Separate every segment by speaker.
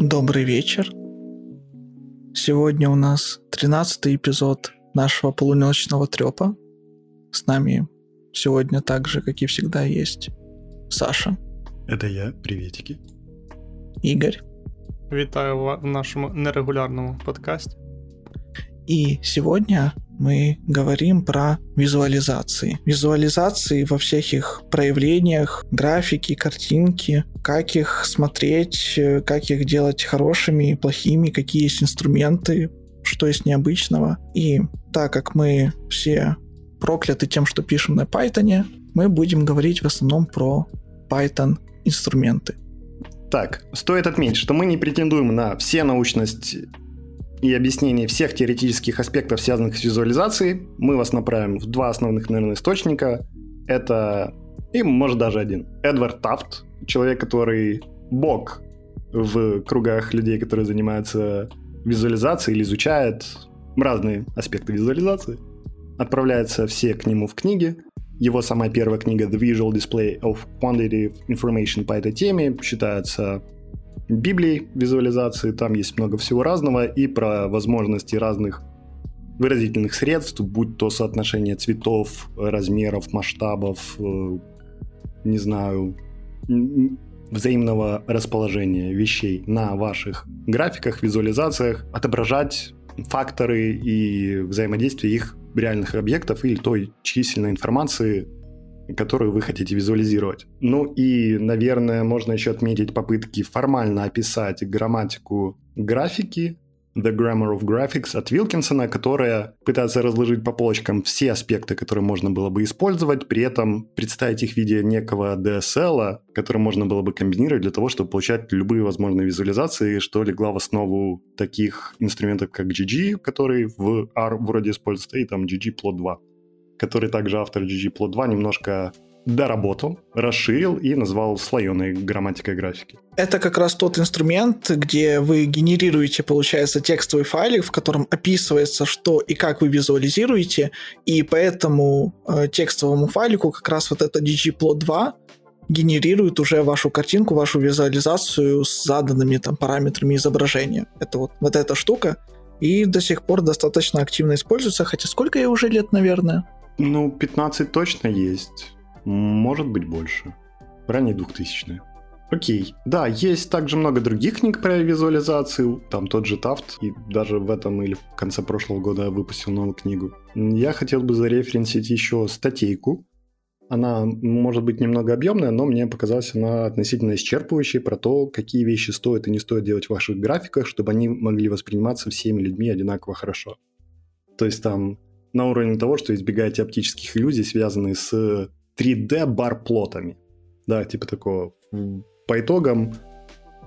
Speaker 1: Добрый вечер. Сегодня у нас 13 эпизод нашего полуночного трепа. С нами сегодня так же, как и всегда, есть Саша.
Speaker 2: Это я, приветики.
Speaker 1: Игорь.
Speaker 3: Вітаю в нашому нерегулярному подкасті.
Speaker 1: И сегодня мы говорим про визуализации. Визуализации во всех их проявлениях, графики, картинки, как их смотреть, как их делать хорошими и плохими, какие есть инструменты, что есть необычного. И так как мы все прокляты тем, что пишем на Python, мы будем говорить в основном про Python инструменты.
Speaker 2: Так, стоит отметить, что мы не претендуем на все научность и объяснение всех теоретических аспектов, связанных с визуализацией. Мы вас направим в два основных, наверное, источника. Это, и может даже один, Эдвард Тафт, человек, который бог в кругах людей, которые занимаются визуализацией или изучают разные аспекты визуализации. Отправляются все к нему в книги. Его самая первая книга The Visual Display of Quantitative Information по этой теме считается Библией визуализации. Там есть много всего разного и про возможности разных выразительных средств, будь то соотношение цветов, размеров, масштабов, э, не знаю, взаимного расположения вещей на ваших графиках, визуализациях, отображать факторы и взаимодействие их реальных объектов или той численной информации, которую вы хотите визуализировать. Ну и, наверное, можно еще отметить попытки формально описать грамматику графики, The Grammar of Graphics от Вилкинсона, которая пытается разложить по полочкам все аспекты, которые можно было бы использовать, при этом представить их в виде некого DSL, который можно было бы комбинировать для того, чтобы получать любые возможные визуализации, что легла в основу таких инструментов, как GG, который в R вроде используется, и там ggplot 2 который также автор ggplot2 немножко доработал, расширил и назвал слоеной грамматикой графики.
Speaker 1: Это как раз тот инструмент, где вы генерируете, получается, текстовый файлик, в котором описывается, что и как вы визуализируете, и по этому э, текстовому файлику как раз вот это ggplot2 генерирует уже вашу картинку, вашу визуализацию с заданными там параметрами изображения. Это вот, вот эта штука. И до сих пор достаточно активно используется, хотя сколько ей уже лет, наверное?
Speaker 2: Ну, 15 точно есть. Может быть больше. Ранее 2000-е. Окей. Да, есть также много других книг про визуализацию. Там тот же Тафт, и даже в этом или в конце прошлого года выпустил новую книгу. Я хотел бы зареференсить еще статейку. Она может быть немного объемная, но мне показалась она относительно исчерпывающей про то, какие вещи стоит и не стоит делать в ваших графиках, чтобы они могли восприниматься всеми людьми одинаково хорошо. То есть там на уровне того, что избегаете оптических иллюзий, связанных с 3D-бар-плотами. Да, типа такого. По итогам,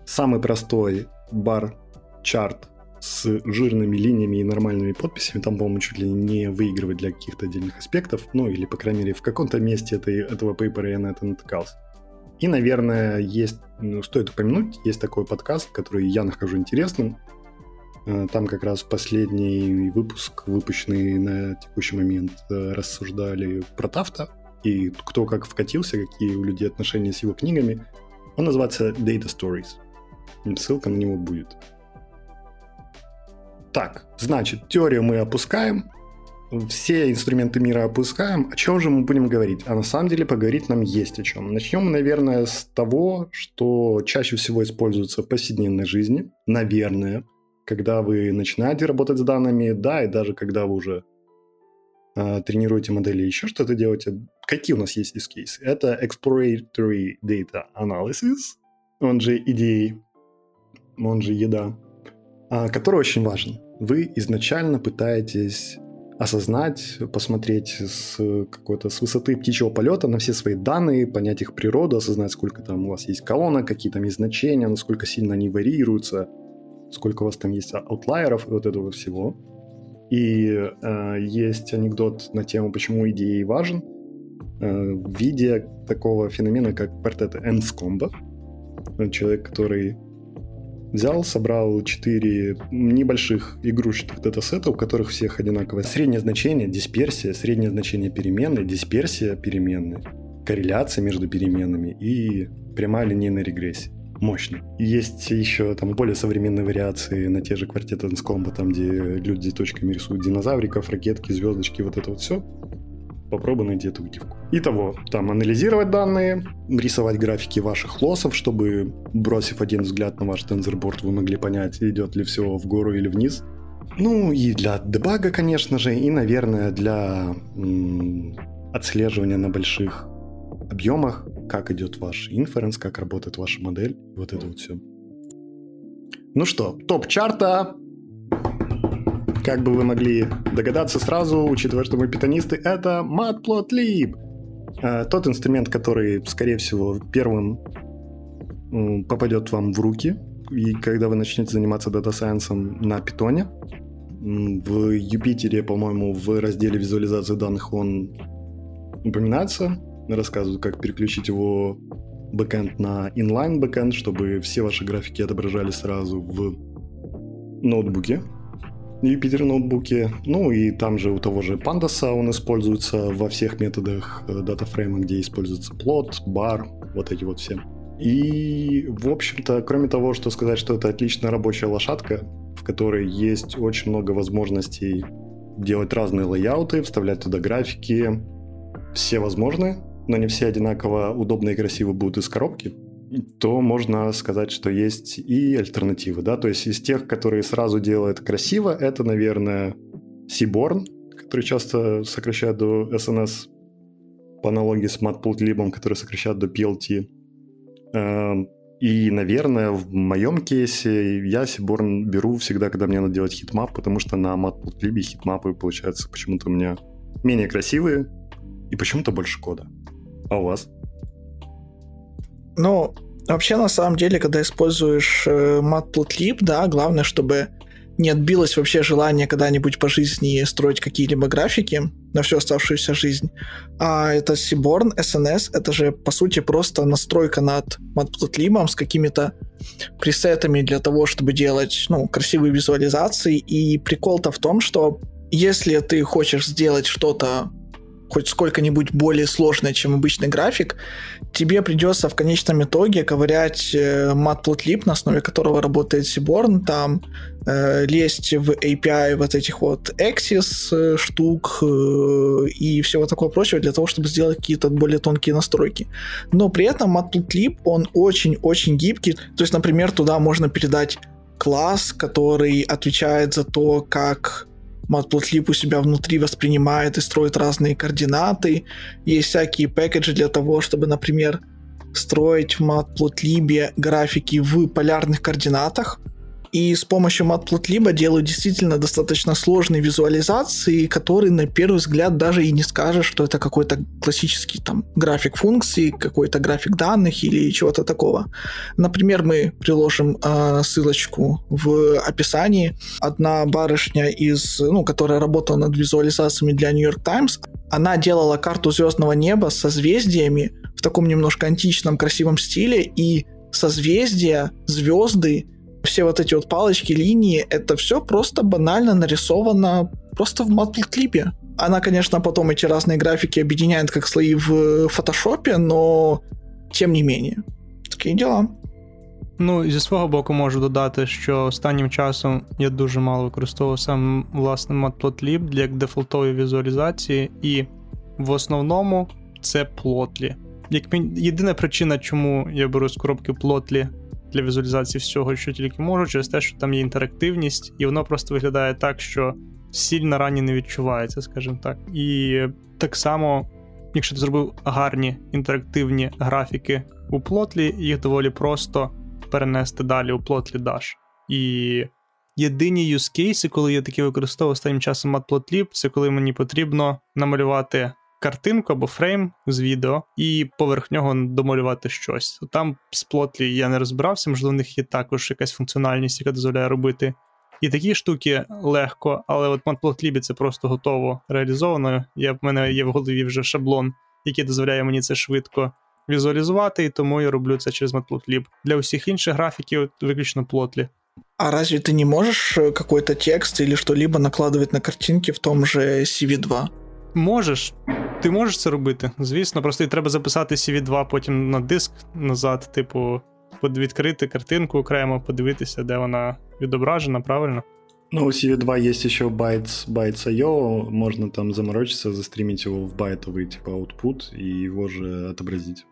Speaker 2: самый простой бар-чарт с жирными линиями и нормальными подписями, там, по-моему, чуть ли не выигрывать для каких-то отдельных аспектов, ну, или, по крайней мере, в каком-то месте этой, этого пейпера я на это натыкался. И, наверное, есть, ну, стоит упомянуть, есть такой подкаст, который я нахожу интересным, там как раз последний выпуск, выпущенный на текущий момент, э, рассуждали про Тафта и кто как вкатился, какие у людей отношения с его книгами. Он называется Data Stories. Ссылка на него будет. Так, значит, теорию мы опускаем, все инструменты мира опускаем. О чем же мы будем говорить? А на самом деле поговорить нам есть о чем. Начнем, наверное, с того, что чаще всего используется в повседневной жизни. Наверное когда вы начинаете работать с данными, да, и даже когда вы уже э, тренируете модели, еще что-то делаете. Какие у нас есть use case? Это Exploratory Data Analysis, он же EDA, он же еда, э, который очень важен. Вы изначально пытаетесь осознать, посмотреть с какой-то с высоты птичьего полета на все свои данные, понять их природу, осознать, сколько там у вас есть колонок, какие там есть значения, насколько сильно они варьируются, сколько у вас там есть аутлайеров и вот этого всего. И э, есть анекдот на тему, почему идеи важен, э, в виде такого феномена, как квартет Энскомбо. Человек, который взял, собрал четыре небольших игрушечных датасета, у которых всех одинаковое среднее значение, дисперсия, среднее значение переменной, дисперсия переменной, корреляция между переменными и прямая линейная регрессия. Мощно. Есть еще там более современные вариации на те же квартеты Энскомба, там, где люди точками рисуют динозавриков, ракетки, звездочки, вот это вот все. Попробуй найти эту гифку. Итого, там анализировать данные, рисовать графики ваших лоссов, чтобы, бросив один взгляд на ваш тензорборд, вы могли понять, идет ли все в гору или вниз. Ну и для дебага, конечно же, и, наверное, для м- отслеживания на больших объемах, как идет ваш inference, как работает ваша модель, вот это вот все. Ну что, топ чарта. Как бы вы могли догадаться сразу, учитывая, что мы питонисты, это Matplotlib. Э, тот инструмент, который, скорее всего, первым попадет вам в руки, и когда вы начнете заниматься data science ом на питоне. В Jupyter е, по-моему, в разделе визуализации данных он упоминается рассказывают, как переключить его бэкэнд на inline бэкэнд, чтобы все ваши графики отображались сразу в ноутбуке, Jupyter ноутбуке. Ну и там же у того же Pandas он используется во всех методах э, dataframe а, где используется plot, bar, вот эти вот все. И, в общем-то, кроме того, что сказать, что это отличная рабочая лошадка, в которой есть очень много возможностей делать разные лейауты, вставлять туда графики, все возможные, но не все одинаково удобно и красиво будут из коробки, то можно сказать, что есть и альтернативы, да, то есть из тех, которые сразу делают красиво, это, наверное, Seaborn, который часто сокращают до SNS по аналогии с Matplotlib, который сокращают до PLT. Эм, и, наверное, в моем кейсе я Seaborn беру всегда, когда мне надо делать heatmap, потому что на Matplotlib heatmap ы получаются почему-то у меня менее красивые и почему-то больше кода. А у вас?
Speaker 1: Ну, вообще, на самом деле, когда используешь э, Matplotlib, да, главное, чтобы не отбилось вообще желание когда-нибудь по жизни строить какие-либо графики на всю оставшуюся жизнь. А это Seaborn, SNS, это же, по сути, просто настройка над Matplotlib с какими-то пресетами для того, чтобы делать, ну, красивые визуализации. И прикол-то в том, что если ты хочешь сделать что-то хоть сколько-нибудь более сложное, чем обычный график, тебе придется в конечном итоге ковырять э, Matplotlib, на основе которого работает Seaborn, там э, лезть в API вот этих вот Axis э, штук э, и всего такого прочего для того, чтобы сделать какие-то более тонкие настройки. Но при этом Matplotlib, он очень-очень гибкий. То есть, например, туда можно передать класс, который отвечает за то, как Matplotlib у себя внутри воспринимает и строит разные координаты. Есть всякие пэкэджи для того, чтобы, например, строить в Matplotlib графики в полярных координатах. И с помощью Matplotlib делают действительно достаточно сложные визуализации, которые на первый взгляд даже и не скажешь, что это какой-то классический там график функций, какой-то график данных или чего-то такого. Например, мы приложим э, ссылочку в описании. Одна барышня из, ну, которая работала над визуализациями для New York Times, она делала карту звездного неба с созвездиями в таком немножко античном красивом стиле, и созвездия, звезды все вот эти вот палочки, линии, это все просто банально нарисовано просто в Matplotlib. Она, конечно, потом эти разные графики объединяет как слои в фотошопі, но тем не менее. Такі діла.
Speaker 3: Ну, зі свого боку, можу додати, що останнім часом я дуже мало використовував сам власне Matplotlib для дефолтової візуалізації, і в основному це плотлі. Як єдина причина, чому я беру з коробки Plotly для візуалізації всього, що тільки можу, через те, що там є інтерактивність, і воно просто виглядає так, що сіль на рані не відчувається, скажімо так. І так само, якщо ти зробив гарні інтерактивні графіки у плотлі, їх доволі просто перенести далі у плотлі Dash. І єдині use кейси, коли я такі використовував останнім часом Matplotlib, це коли мені потрібно намалювати картинку або фрейм з відео, і поверх нього домалювати щось. Там з плотлі я не розбирався, можливо, в них є також якась функціональність, яка дозволяє робити. І такі штуки легко, але от Matplotlib це просто готово реалізовано. Я, В мене є в голові вже шаблон, який дозволяє мені це швидко візуалізувати, і тому я роблю це через Matplotlib. Для усіх інших графіків виключно плотлі.
Speaker 1: А разве ты не можешь э, какой-то текст или что-либо накладывать на картинки в том же CV2?
Speaker 3: Можеш. Ти можеш це робити, звісно, просто і треба записати CV2 потім на диск назад, типу, відкрити картинку окремо, подивитися, де вона відображена, правильно?
Speaker 2: Ну, у CV2 есть еще bytes, bytes.io, можно там заморочиться, застримить его в байтовый типа output и его же отобразить.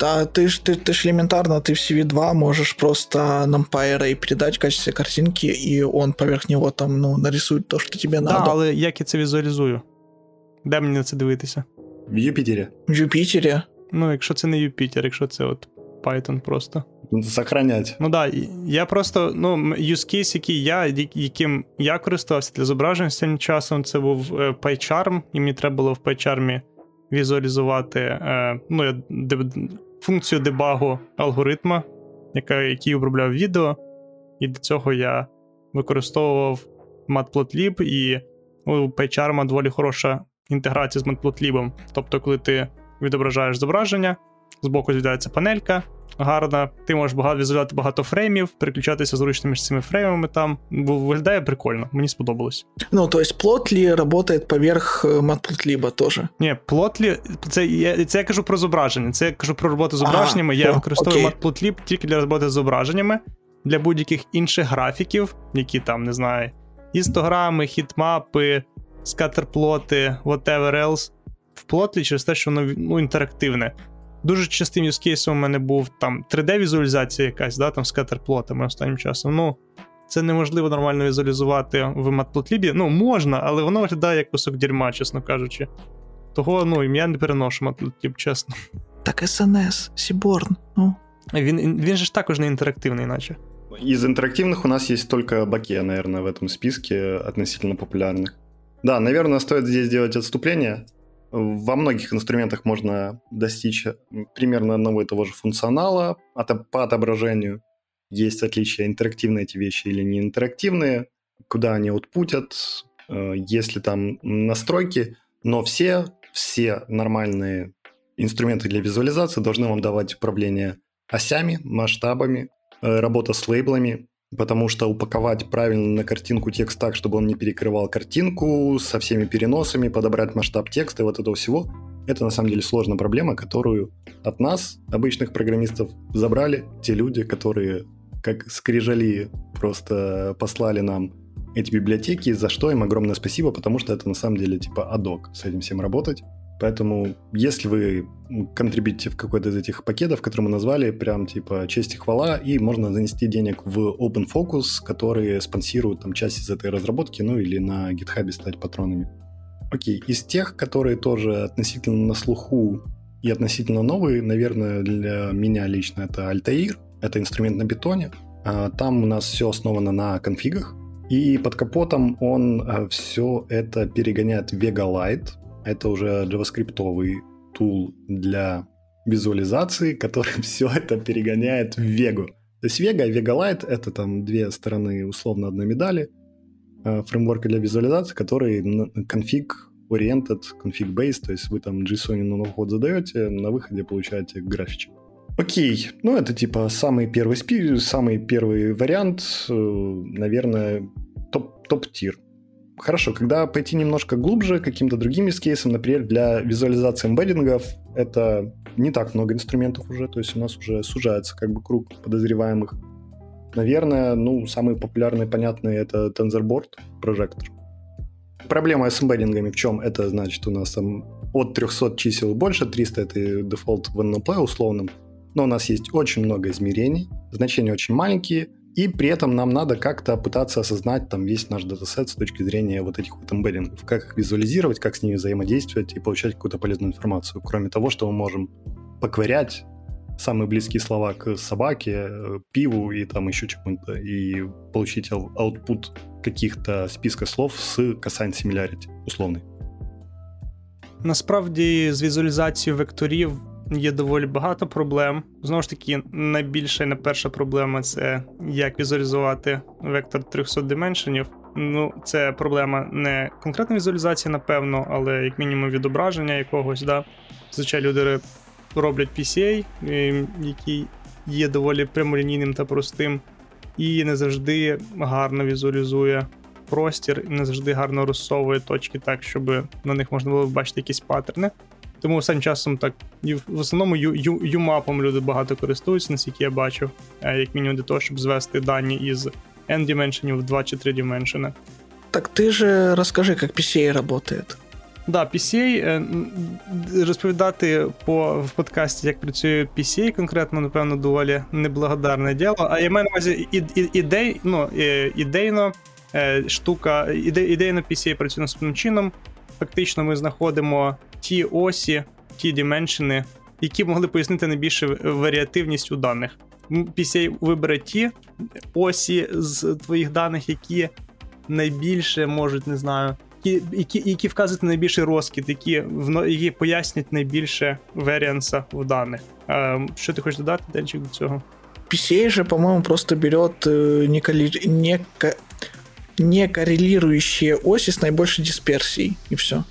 Speaker 1: Да, ты ж, ты, ты ж элементарно, ты в CV2 можешь просто NumPy Array передать в качестве картинки, и он поверх него там, ну, нарисует то, что тебе
Speaker 3: Так,
Speaker 1: надо.
Speaker 3: але як я це візуалізую? Де мені на це дивитися?
Speaker 2: В Юпитере.
Speaker 1: В Юпитере.
Speaker 3: Ну, якщо це не Юпітер, якщо це от Python просто.
Speaker 2: Сохранять.
Speaker 3: Ну так, да, я просто, ну, use case, який я, яким я користувався для зображень останнім часом, це був е, PyCharm, і мені треба було в PyCharm візуалізувати е, ну, я деб- функцію дебагу алгоритма, яка, який обробляв відео. І для цього я використовував Matplotlib, і у PyCharm доволі хороша інтеграція з Matplotlib. Тобто, коли ти відображаєш зображення, збоку з'являється панелька, гарна. Ти можеш багато візуалізувати багато фреймів, переключатися зручно між цими фреймами там. Виглядає прикольно, мені сподобалось.
Speaker 1: Ну, то есть Plotly работает поверх Matplotlib тоже.
Speaker 3: Ні, плотлі, це я, це я кажу про зображення. Це я кажу про роботу з
Speaker 1: Ага,
Speaker 3: зображеннями. я
Speaker 1: о,
Speaker 3: використовую
Speaker 1: окей.
Speaker 3: Matplotlib тільки для роботи з зображеннями, для будь-яких інших графіків, які там, не знаю, істограми, хітмапи, скатерплоти, whatever else. В плотлі через те, що воно ну, інтерактивне. Дуже частим юзкейсом у мене був там 3D-візуалізація якась, да, там з катерплотами останнім часом. Ну, це неможливо нормально візуалізувати в Matplotlib. Ну, можна, але воно виглядає як кусок дерьма, чесно кажучи. Того, ну, я не переношу Matplotlib, чесно.
Speaker 1: Так SNS, Seaborn, ну.
Speaker 3: Він, він же ж також не інтерактивний, наче.
Speaker 2: Из интерактивных у нас есть только Баке, наверное, в этом списке относительно популярных. Да, наверное, стоит здесь сделать отступление. Во многих инструментах можно достичь примерно одного и того же функционала по отображению. Есть отличия, интерактивные эти вещи или не интерактивные, куда они отпутят, э, есть ли там настройки, но все, все нормальные инструменты для визуализации должны вам давать управление осями, масштабами, э, работа с лейблами, потому что упаковать правильно на картинку текст так, чтобы он не перекрывал картинку со всеми переносами, подобрать масштаб текста и вот этого всего, это на самом деле сложная проблема, которую от нас, обычных программистов, забрали те люди, которые как скрижали просто послали нам эти библиотеки, за что им огромное спасибо, потому что это на самом деле типа адок с этим всем работать. Поэтому, если вы контрибьютите в какой-то из этих пакетов, которые мы назвали, прям типа честь и хвала, и можно занести денег в OpenFocus, которые спонсируют там часть из этой разработки, ну или на GitHub стать патронами. Окей, из тех, которые тоже относительно на слуху и относительно новые, наверное, для меня лично это Altair, это инструмент на бетоне. А, Там у нас все основано на конфигах, и под капотом он все это перегоняет Vega Lite. Это уже JavaScript тул для визуализации, который все это перегоняет в Vega. То есть Vega и Vega Lite — это там две стороны условно одной медали э, фреймворка для визуализации, который конфиг oriented, config based, то есть вы там JSON на вход задаете, на выходе получаете графичек. Окей, ну это типа самый первый спи, самый первый вариант, э, наверное, топ, топ-тир. Хорошо, когда пойти немножко глубже, каким-то другим кейсом, например, для визуализации эмбеддингов, это не так много инструментов уже, то есть у нас уже сужается как бы круг подозреваемых. Наверное, ну, самые популярные, понятные, это TensorBoard, Projector. Проблема с embedding ами в чем? Это значит у нас там от 300 чисел больше, 300 это дефолт в NLP условном, но у нас есть очень много измерений, значения очень маленькие, и при этом нам надо как-то пытаться осознать там весь наш датасет с точки зрения вот этих вот эмбеддингов, как их визуализировать, как с ними взаимодействовать и получать какую-то полезную информацию. Кроме того, что мы можем поквырять самые близкие слова к собаке, пиву и там еще чему-то, и получить output каких-то списка слов с cosine similarity условный.
Speaker 3: Насправді, з візуалізацією векторів є доволі багато проблем. Знову ж таки, найбільша і найперша проблема це як візуалізувати вектор 300 дименшенів. Ну, це проблема не конкретна візуалізація, напевно, але як мінімум відображення якогось. Да? Зазвичай люди роблять PCA, який є доволі прямолінійним та простим, і не завжди гарно візуалізує простір, і не завжди гарно розсовує точки так, щоб на них можна було бачити якісь паттерни. Тому останнім часом так в основному UMAP люди багато користуються, наскільки я бачу, е, як мінімум для того, щоб звести дані із n-dimension в 2 чи 3 dimension.
Speaker 1: Так ти ж розкажи, як PCA працює.
Speaker 3: Да, PCA, е, розповідати по в подкасті, як працює PCA, конкретно, напевно, доволі неблагодарне діло. А я маю на увазі ідей, ну, ідейно штука, ідейно PCA працює наступним чином. Фактично, ми знаходимо ті осі, ті дименшини, які могли пояснити найбільше варіативність у даних. PCA вибере ті осі з твоїх даних, які найбільше можуть, не знаю, які які, вказують найбільший розкид, які які пояснять найбільше варіанса в даних. Що ти хочеш додати, Денчик, до цього?
Speaker 1: PCA же, по-моему, просто берет э, неколи... не... не коррелирующие оси с наибольшей все.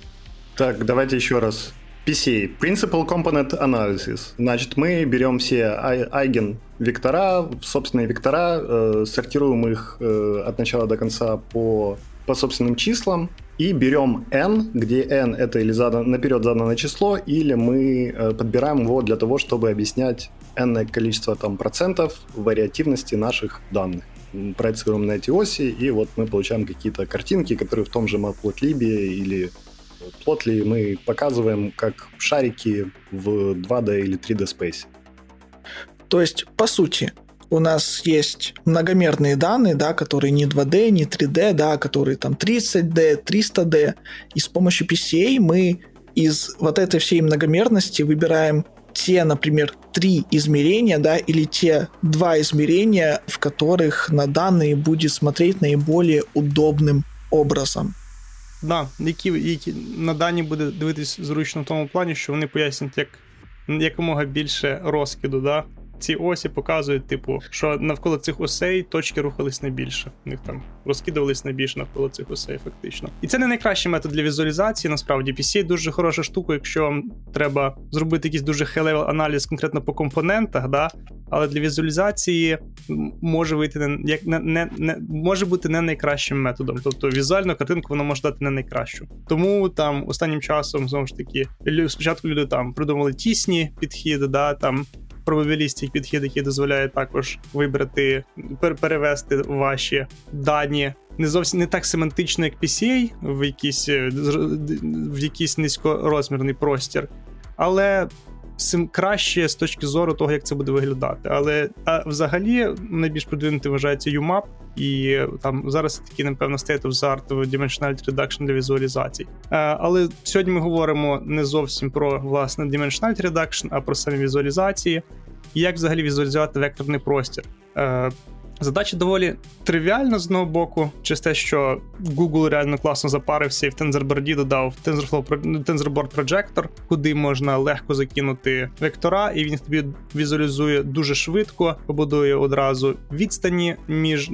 Speaker 2: Так, давайте еще раз. PCA, Principal Component Analysis. Значит, мы берем все айген вектора, собственные вектора, э, сортируем их э, от начала до конца по, по собственным числам и берем n, где n это или задан, наперед заданное число, или мы э, подбираем его для того, чтобы объяснять n количество там, процентов вариативности наших данных. Проецируем на эти оси, и вот мы получаем какие-то картинки, которые в том же Matplotlib или Plotly мы показываем как шарики в 2D или 3D Space.
Speaker 1: То есть, по сути, у нас есть многомерные данные, да, которые не 2D, не 3D, да, которые там 30D, 300D. И с помощью PCA мы из вот этой всей многомерности выбираем те, например, три измерения, да, или те два измерения, в которых на данные будет смотреть наиболее удобным образом.
Speaker 3: Да, які які на дані буде дивитись зручно в тому плані, що вони пояснять, як якомога більше розкиду, да, Ці осі показують, типу, що навколо цих осей точки рухались найбільше. У них там розкидувались найбільше навколо цих осей, фактично. І це не найкращий метод для візуалізації. Насправді PCA дуже хороша штука, якщо вам треба зробити якийсь дуже high-level аналіз конкретно по компонентах, да. Але для візуалізації може вийти не як не, не, не може бути не найкращим методом. Тобто візуальну картинку воно може дати не найкращу. Тому там останнім часом знову ж таки спочатку люди там придумали тісні підхіди, да там probabilistic підхід, який дозволяє також вибрати, перевести ваші дані. Не зовсім не так семантично, як PCA в якийсь е, в якийсь низькорозмірний простір, але краще з точки зору того, як це буде виглядати. Але а взагалі найбільш продвинутий вважається UMAP, і там зараз такий, напевно, state of the art Dimensionality Reduction для візуалізацій. Але сьогодні ми говоримо не зовсім про власне Dimensionality Reduction, а про самі візуалізації. І як взагалі візуалізувати векторний простір. Е, Задача доволі тривіальна з одного боку, через те, що Google реально класно запарився і в TensorBoard додав TensorFlow, TensorBoard Projector, куди можна легко закинути вектора, і він тобі візуалізує дуже швидко, побудує одразу відстані між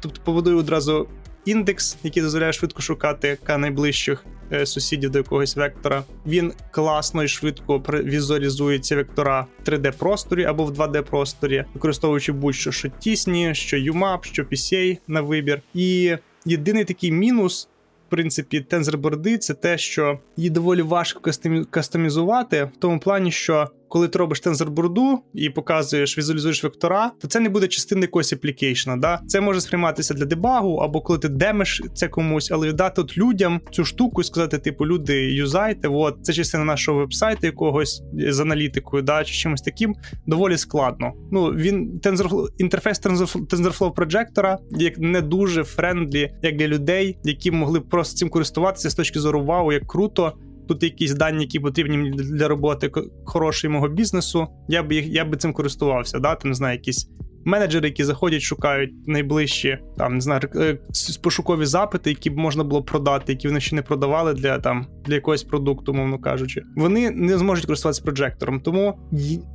Speaker 3: тобто побудує одразу індекс, який дозволяє швидко шукати К найближчих сусідів до якогось вектора. Він класно і швидко візуалізує ці вектора в 3D-просторі або в 2D-просторі, використовуючи будь-що що тісні, що UMAP, що PCA на вибір. І єдиний такий мінус. В принципі, TensorBoard и це те, що її доволі важко кастомізувати в тому плані, що коли ти робиш TensorBoard у і показуєш, візуалізуєш вектора, то це не буде частина якогось application а. Да? Це може сприйматися для debug у, або коли ти демиш це комусь, але віддати от людям цю штуку і сказати, типу, люди, юзайте, от це частина нашого вебсайту якогось з аналітикою, да, чи чимось таким, доволі складно. Ну він тензор інтерфейс TensorFlow Projector як не дуже френдлі, як для людей, які могли просто цим користуватися з точки зору вау, як круто тут якісь дані, які потрібні для роботи хорошої мого бізнесу, я б їх я би цим користувався. Да? Там, не знаю, якісь менеджери, які заходять, шукають найближчі там не знаю, е, пошукові запити, які б можна було продати, які вони ще не продавали для там для якогось продукту, мовно кажучи. Вони не зможуть користуватися проджектором. Тому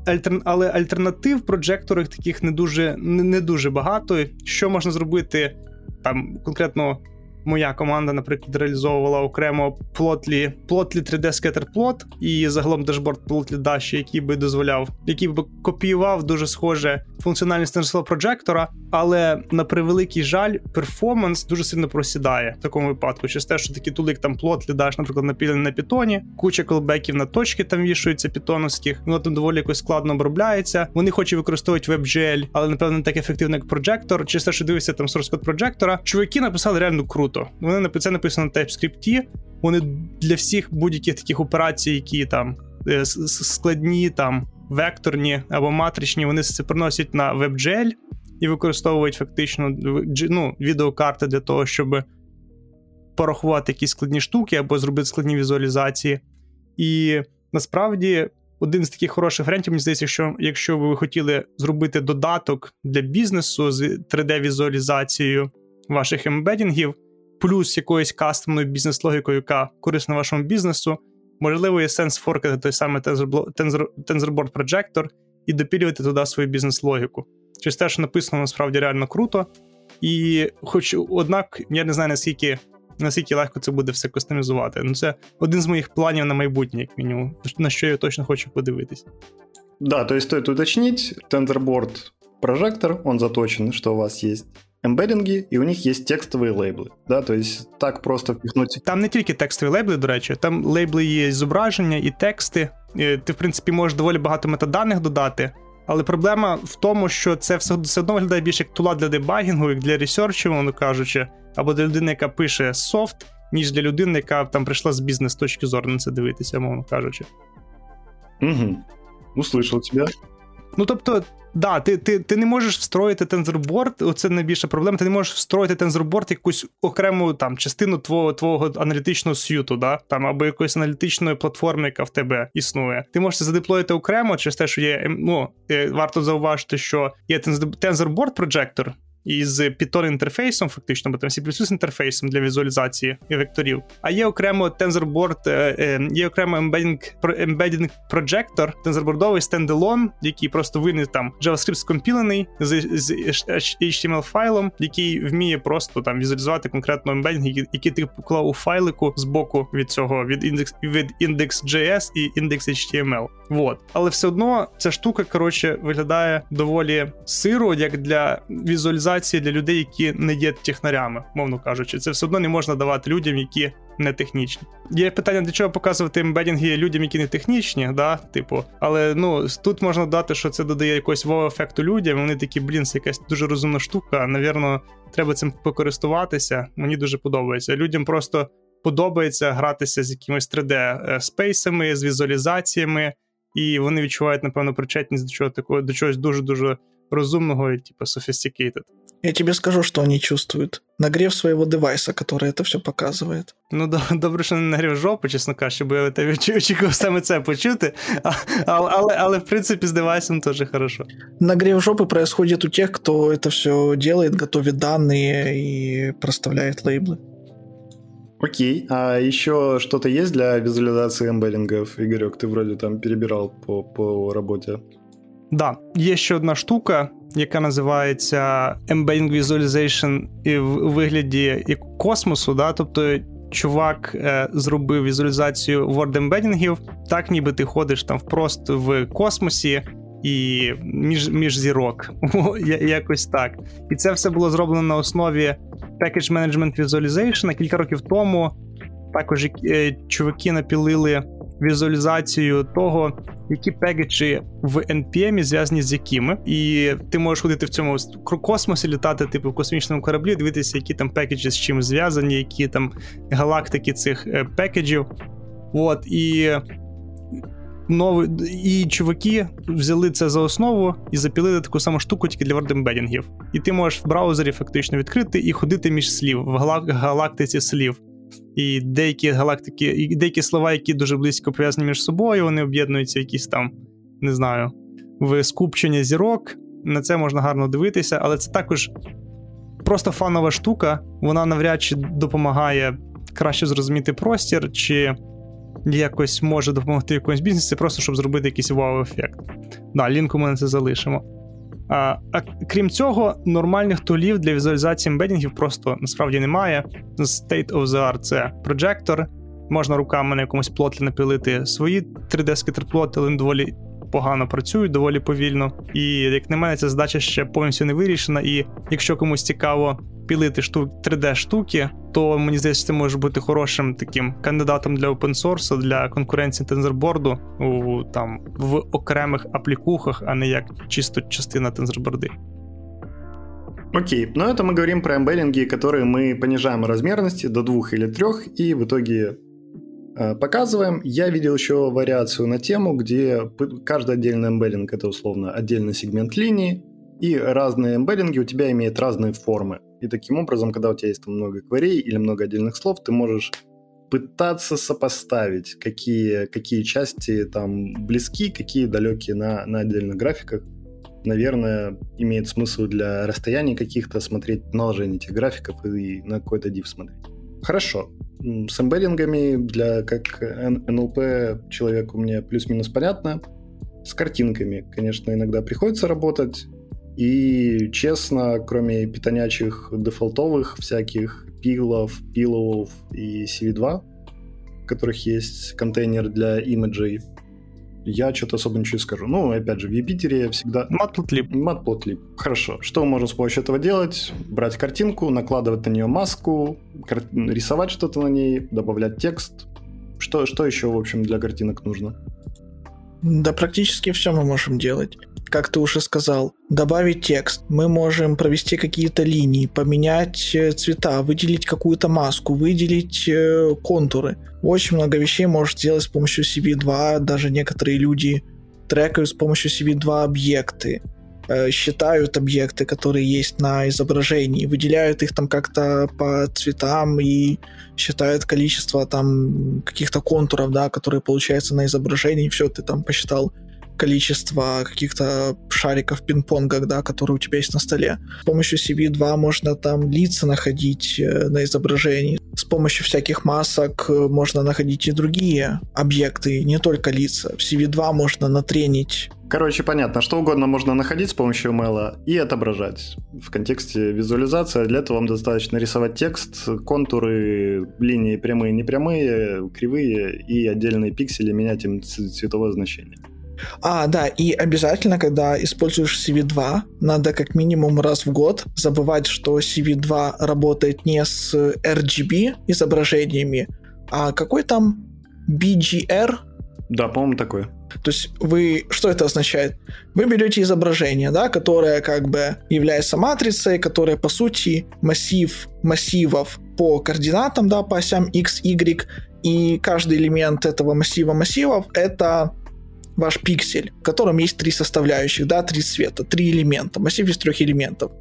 Speaker 3: альтер... але альтернатив Projector ах таких не дуже не дуже багато. Що можна зробити там конкретно моя команда, наприклад, реалізовувала окремо Plotly, Plotly 3D Scatter Plot і загалом дашборд Plotly Dash, який би дозволяв, який би копіював дуже схоже функціональність TensorFlow Projector а, але на превеликий жаль, performance дуже сильно просідає в такому випадку. Через те, що такі tool и, як там Plotly Dash, наприклад, напілений на пітоні, куча callback ів на точки там вішуються пітоновських, воно там доволі якось складно обробляється. Вони хочуть використовувати WebGL, але напевно не так ефективно, як Projector. Через те, що дивишся там source code Projector а. Чуваки написали реально круто. Вони це написано на TypeScript, Вони для всіх будь-яких таких операцій, які там е, складні, там векторні або матричні, вони це приносять на WebGL і використовують фактично ну, відеокарти для того, щоб порахувати якісь складні штуки або зробити складні візуалізації. І насправді один з таких хороших варіантів, мені здається, що якщо ви хотіли зробити додаток для бізнесу з 3D-візуалізацією ваших ембедінгів, плюс якоюсь кастомною бізнес-логікою, яка корисна вашому бізнесу, можливо, є сенс форкати той самий TensorBoard Projector і допілювати туди свою бізнес-логіку. Через те, що написано насправді реально круто. І, хоч, однак, я не знаю, наскільки наскільки легко це буде все кастомізувати. Ну, це один з моїх планів на майбутнє, як мінімум, на що я точно хочу подивитись.
Speaker 2: Да, то есть стоит уточнить, TensorBoard Projector, он заточен, что у вас есть embedding и, і у них є текстові лейбли. Да? Тобто так просто впихнути.
Speaker 3: Там не тільки текстові лейбли, до речі, там лейбли є зображення і тексти. Ти, в принципі, можеш доволі багато метаданих додати. Але проблема в тому, що це все все одно виглядає більше як tool а для debugging у, як для research у, воно кажучи, або для людини, яка пише софт, ніж для людини, яка там прийшла з бізнес точки зору на це дивитися, мовно кажучи.
Speaker 2: Угу. Услышал тебя.
Speaker 3: Ну тобто, да, ти ти, ти не можеш встроїти TensorBoard, оце найбільша проблема. Ти не можеш встроїти TensorBoard якусь окрему там частину твого твого аналітичного suite у, да? там або якоїсь аналітичної платформи, яка в тебе існує. Ти можеш це за deploy їти окремо через те, що є. Ну е, варто зауважити, що є Projector, із Python інтерфейсом, фактично, бо там C++ інтерфейсом для візуалізації векторів. А є окремо TensorBoard, е, е, є окремо embedding, embedding projector, TensorBoard овий standalone, який просто винен там JavaScript скомпілений з, з HTML файлом, який вміє просто там візуалізувати конкретно ембедінг, який ти поклав у файлику з боку від цього від індекс від index.js і index.html. Вот. Але все одно ця штука, коротше, виглядає доволі сиро, як для візуалізації для людей, які не є технарями, мовно кажучи. Це все одно не можна давати людям, які не технічні. Є питання, для чого показувати ембедінги людям, які не технічні, да, типу, але ну тут можна дати, що це додає якогось вау-ефекту людям. Вони такі, блін, це якась дуже розумна штука. Навірно, треба цим покористуватися. Мені дуже подобається. Людям просто подобається гратися з якимись 3D-спейсами, е, з візуалізаціями і вони відчувають, напевно, причетність до чого такого, до чогось дуже-дуже розумного і типу sophisticated.
Speaker 1: Я тебе скажу, что они чувствуют. Нагрев своего девайса, который это все показывает.
Speaker 3: Ну, добре, що не нагрів жопу, чесно кажучи, бо я тебе очікував саме це почути. А, але, але, але, в принципі, з девайсом теж хорошо.
Speaker 1: Нагрев жопы происходит у тех, кто это все делает, готовит данные и проставляет лейблы.
Speaker 2: Окей, а еще что-то есть для визуализации эмбеддингов, Игорек? Ты вроде там перебирал по, по роботі.
Speaker 3: Да, є ще одна штука, яка називається Embedding Visualization в вигляді космосу. Да? Тобто чувак е, зробив візуалізацію word ембедінгів, так ніби ти ходиш там просто в космосі і між між зірок. Якось так. І це все було зроблено на основі Package Management Visualization. Кілька років тому також е, чуваки напілили візуалізацію того, які пекеджі в NPM зв'язані з якими. І ти можеш ходити в цьому космосі, літати, типу в космічному кораблі, дивитися, які там пекеджі з чим зв'язані, які там галактики цих е, пекеджів. От, і новий, і чуваки взяли це за основу і запілили таку саму штуку тільки для вордембедінгів. І ти можеш в браузері фактично відкрити і ходити між слів в галактиці слів. І деякі галактики, і деякі слова, які дуже близько пов'язані між собою, вони об'єднуються якісь там, не знаю, в скупчення зірок. На це можна гарно дивитися, але це також просто фанова штука, вона навряд чи допомагає краще зрозуміти простір, чи якось може допомогти якомусь бізнесі, просто щоб зробити якийсь вау-ефект. Да, лінку ми на це залишимо. А, крім цього, нормальних тулів для візуалізації ембедінгів просто насправді немає. State of the art — це проджектор. Можна руками на якомусь плотлі напілити свої 3D-скетерплоти, але доволі погано працюють, доволі повільно. І як на мене, ця задача ще повністю не вирішена. І якщо комусь цікаво пілити штук 3D-штуки, то мені здається, це може бути хорошим таким кандидатом для опенсорсу, для конкуренції тензорборду у там в окремих аплікухах, а не як чисто частина тензорборди.
Speaker 2: Окей, но это мы говорим про эмбеддинги, которые мы понижаем размерности до двух или трех, и в итоге э, показываем. Я видел еще вариацию на тему, где каждый отдельный эмбеддинг это условно отдельный сегмент линии, и разные эмбеддинги у тебя имеют разные формы. И таким образом, когда у тебя есть там много кварей или много отдельных слов, ты можешь пытаться сопоставить, какие, какие части там близки, какие далекие на, на отдельных графиках. Наверное, имеет смысл для расстояний каких-то смотреть наложение этих графиков и на какой-то div смотреть. Хорошо. С эмбеддингами для как NLP человеку мне плюс-минус понятно. С картинками, конечно, иногда приходится работать. И, честно, кроме питонячих дефолтовых всяких пилов, пилов и CV2, в которых есть контейнер для имиджей, я что-то особо ничего не скажу. Ну, опять же, в Юпитере всегда...
Speaker 3: Matplotlib.
Speaker 2: Matplotlib. Хорошо. Что мы можем с помощью этого делать? Брать картинку, накладывать на нее маску, кар... рисовать что-то на ней, добавлять текст. Что, что еще, в общем, для картинок нужно?
Speaker 1: Да практически все мы можем делать как ты уже сказал, добавить текст. Мы можем провести какие-то линии, поменять э, цвета, выделить какую-то маску, выделить э, контуры. Очень много вещей можешь сделать с помощью CV2. Даже некоторые люди трекают с помощью CV2 объекты, э, считают объекты, которые есть на изображении, выделяют их там как-то по цветам и считают количество там каких-то контуров, да, которые получаются на изображении. Все, ты там посчитал количество каких-то шариков пинг-понга, да, которые у тебя есть на столе. С помощью CV2 можно там лица находить э, на изображении. С помощью всяких масок э, можно находить и другие объекты, не только лица. В CV2 можно натренить
Speaker 2: Короче, понятно, что угодно можно находить с помощью ML и отображать в контексте визуализации. Для этого вам достаточно рисовать текст, контуры, линии прямые, непрямые, кривые и отдельные пиксели менять им цветовое значение.
Speaker 1: А, да, и обязательно, когда используешь CV2, надо как минимум раз в год забывать, что CV2 работает не с RGB изображениями, а какой там BGR?
Speaker 2: Да, по-моему, такой.
Speaker 1: То есть вы, что это означает? Вы берете изображение, да, которое как бы является матрицей, которая по сути массив массивов по координатам, да, по осям x, y, и каждый элемент этого массива массивов это ваш пиксель, в котором есть три составляющих, да, три цвета, три элемента, массив из трех элементов.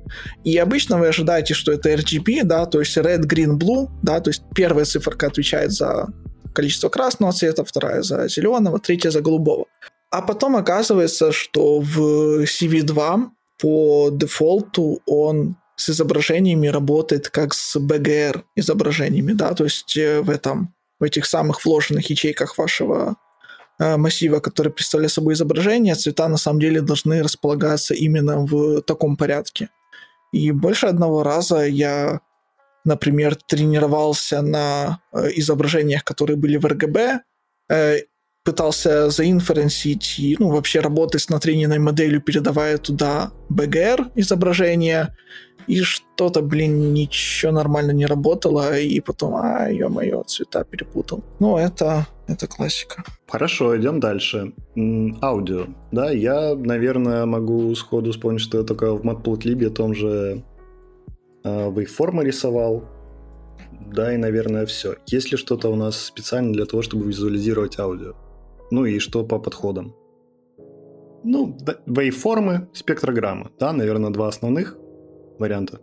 Speaker 1: И обычно вы ожидаете, что это RGB, да, то есть red, green, blue, да, то есть первая циферка отвечает за количество красного цвета, вторая за зеленого, третья за голубого. А потом оказывается, что в CV2 по дефолту он с изображениями работает как с BGR изображениями, да, то есть э, в этом в этих самых вложенных ячейках вашего Э, массива, который представляет собой изображение, цвета на самом деле должны располагаться именно в таком порядке. И больше одного раза я, например, тренировался на э, изображениях, которые были в RGB, э, пытался заинференсить и ну, вообще работать с натрененной моделью, передавая туда BGR изображение, и что-то, блин, ничего нормально не работало, и потом, а, ё-моё, цвета перепутал. Ну, это, это классика.
Speaker 2: Хорошо, идем дальше. Аудио. Да, я, наверное, могу сходу вспомнить, что я только в Matplotlib том же вейформы рисовал. Да, и, наверное, все. Есть ли что-то у нас специально для того, чтобы визуализировать аудио? Ну и что по подходам? Ну, вейформы, спектрограммы. Да, наверное, два основных варианта.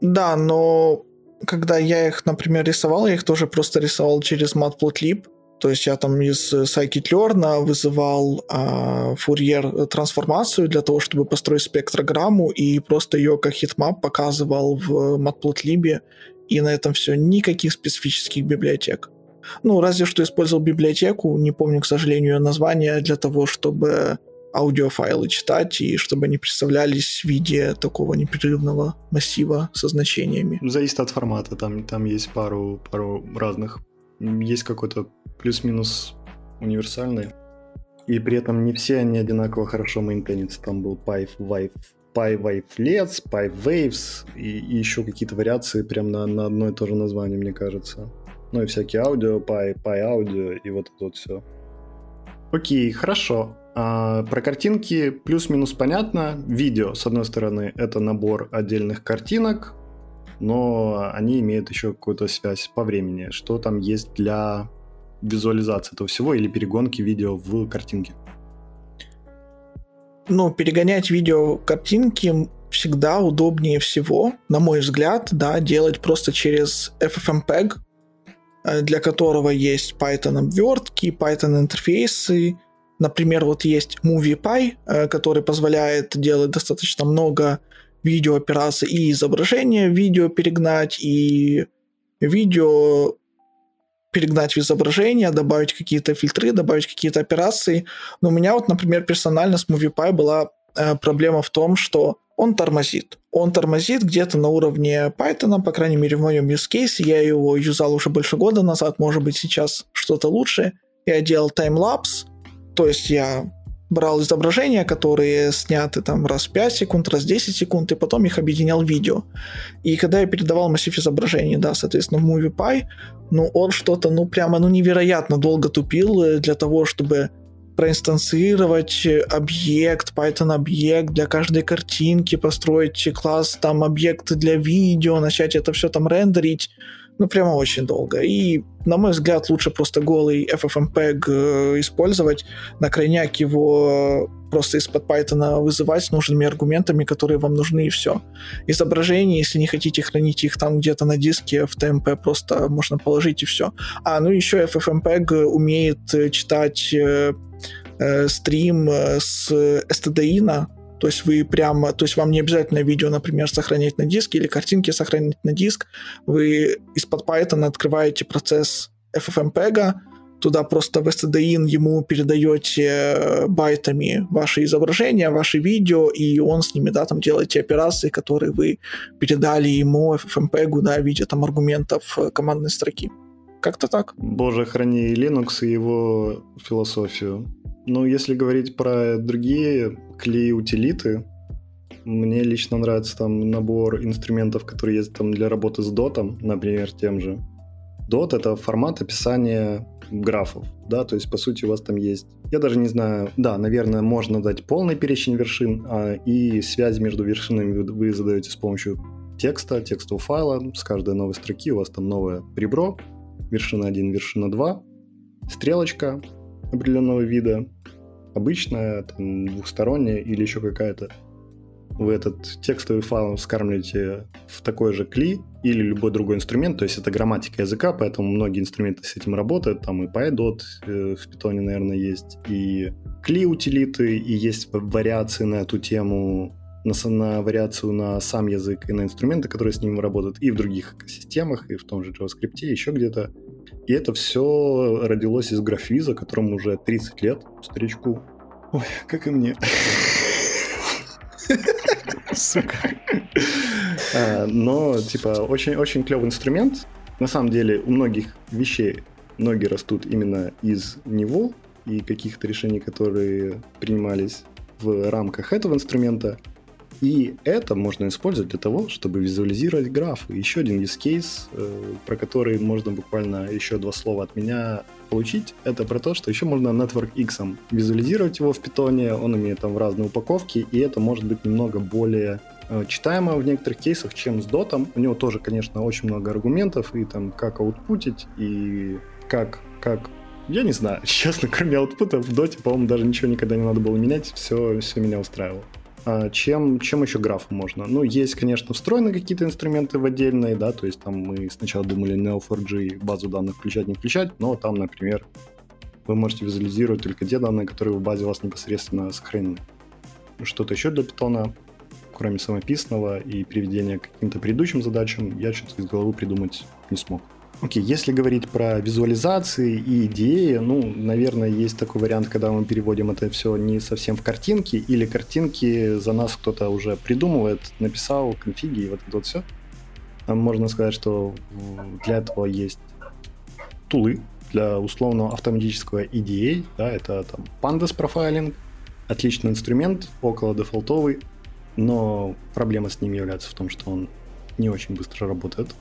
Speaker 1: Да, но когда я их, например, рисовал, я их тоже просто рисовал через Matplotlib. То есть я там из scikit-learn вызывал а, Fourier трансформацию для того, чтобы построить спектрограмму, и просто ее как heatmap показывал в Matplotlib, и на этом все. Никаких специфических библиотек. Ну, разве что использовал библиотеку, не помню, к сожалению, ее название, для того, чтобы аудиофайлы читать, и чтобы они представлялись в виде такого непрерывного массива со значениями.
Speaker 2: Зависит от формата, там, там есть пару, пару разных. Есть какой-то плюс-минус универсальный, и при этом не все они одинаково хорошо мейнтенятся. Там был Vive PyWavelets, PyWaves и, и еще какие-то вариации прям на, на одно и то же название, мне кажется. Ну и всякие аудио, Py, PyAudio и вот это вот все. Окей, хорошо. А, про картинки плюс-минус понятно. Видео, с одной стороны, это набор отдельных картинок, но они имеют еще какую-то связь по времени. Что там есть для визуализации этого всего или перегонки видео в картинке?
Speaker 1: ну, перегонять видео картинки всегда удобнее всего, на мой взгляд, да, делать просто через FFmpeg, э, для которого есть Python обвертки, Python интерфейсы. Например, вот есть MoviePy, э, который позволяет делать достаточно много видеоопераций и изображения видео перегнать, и видео перегнать в изображение, добавить какие-то фильтры, добавить какие-то операции. Но у меня вот, например, персонально с MoviePy была э, проблема в том, что он тормозит. Он тормозит где-то на уровне Python, по крайней мере, в моем use case. Я его юзал уже больше года назад, может быть, сейчас что-то лучше. Я делал таймлапс, то есть я брал изображения, которые сняты там раз в 5 секунд, раз в 10 секунд, и потом их объединял в видео. И когда я передавал массив изображений, да, соответственно, в MoviePy, ну, он что-то, ну, прямо, ну, невероятно долго тупил э, для того, чтобы проинстанцировать объект, Python объект для каждой картинки, построить класс, там, объекты для видео, начать это все там рендерить ну, прямо очень долго. И, на мой взгляд, лучше просто голый FFmpeg э, использовать, на крайняк его просто из-под Python вызывать с нужными аргументами, которые вам нужны, и все. Изображения, если не хотите хранить их там где-то на диске, в TMP просто можно положить и все. А, ну еще FFmpeg умеет э, читать э, стрим с STDI, то есть вы прямо, то есть вам не обязательно видео, например, сохранять на диск или картинки сохранять на диск. Вы из-под Python открываете процесс FFmpeg, туда просто в stdin ему передаете э, байтами ваши изображения, ваши видео, и он с ними, да, там делаете операции, которые вы передали ему FFmpeg, да, в виде там аргументов э, командной строки. Как-то так.
Speaker 2: Боже, храни Linux и его философию. Ну, если говорить про другие клей-утилиты, мне лично нравится там набор инструментов, которые есть там для работы с дотом, например, тем же. Dot — это формат описания графов, да, то есть, по сути, у вас там есть, я даже не знаю, да, наверное, можно дать полный перечень вершин, а, и связь между вершинами вы задаете с помощью текста, текстового файла, с каждой новой строки у вас там новое ребро, вершина 1, вершина 2, стрелочка определенного вида, обычная, там, двухсторонняя или еще какая-то. Вы этот текстовый файл скармливаете в такой же кли или любой другой инструмент, то есть это грамматика языка, поэтому многие инструменты с этим работают, там и PyDot э, в питоне, наверное, есть, и кли утилиты, и есть вариации на эту тему, на, на вариацию на сам язык и на инструменты, которые с ним работают, и в других экосистемах, и в том же JavaScript, еще где-то. И это все родилось из графвиза, которому уже 30 лет, старичку. Ой, как и мне. Сука. А, но, типа, очень-очень клевый инструмент. На самом деле, у многих вещей ноги растут именно из него и каких-то решений, которые принимались в рамках этого инструмента. И это можно использовать для того, чтобы визуализировать графы. Еще один use case, э, про который можно буквально еще два слова от меня получить, это про то, что еще можно Network X визуализировать его в питоне, он имеет там разные упаковки, и это может быть немного более э, читаемо в некоторых кейсах, чем с дотом. У него тоже, конечно, очень много аргументов, и там как аутпутить, и как, как я не знаю, честно, кроме аутпута в доте, по-моему, даже ничего никогда не надо было менять, все, все меня устраивало. А чем, чем еще графу можно? Ну, есть, конечно, встроенные какие-то инструменты в отдельные, да, то есть там мы сначала думали Neo4j базу данных включать, не включать, но там, например, вы можете визуализировать только те данные, которые в базе у вас непосредственно сохранены. Что-то еще для питона, кроме самописного и приведения к каким-то предыдущим задачам, я что-то из головы придумать не смог. Окей, okay, если говорить про визуализации и идеи, ну, наверное, есть такой вариант, когда мы переводим это все не совсем в картинки, или картинки за нас кто-то уже придумывает, написал конфиги и вот это вот все. Можно сказать, что для этого есть тулы для условного автоматического EDA, да, это там Pandas профайлинг, отличный инструмент, около дефолтовый, но проблема с ним является в том, что он не очень быстро работает.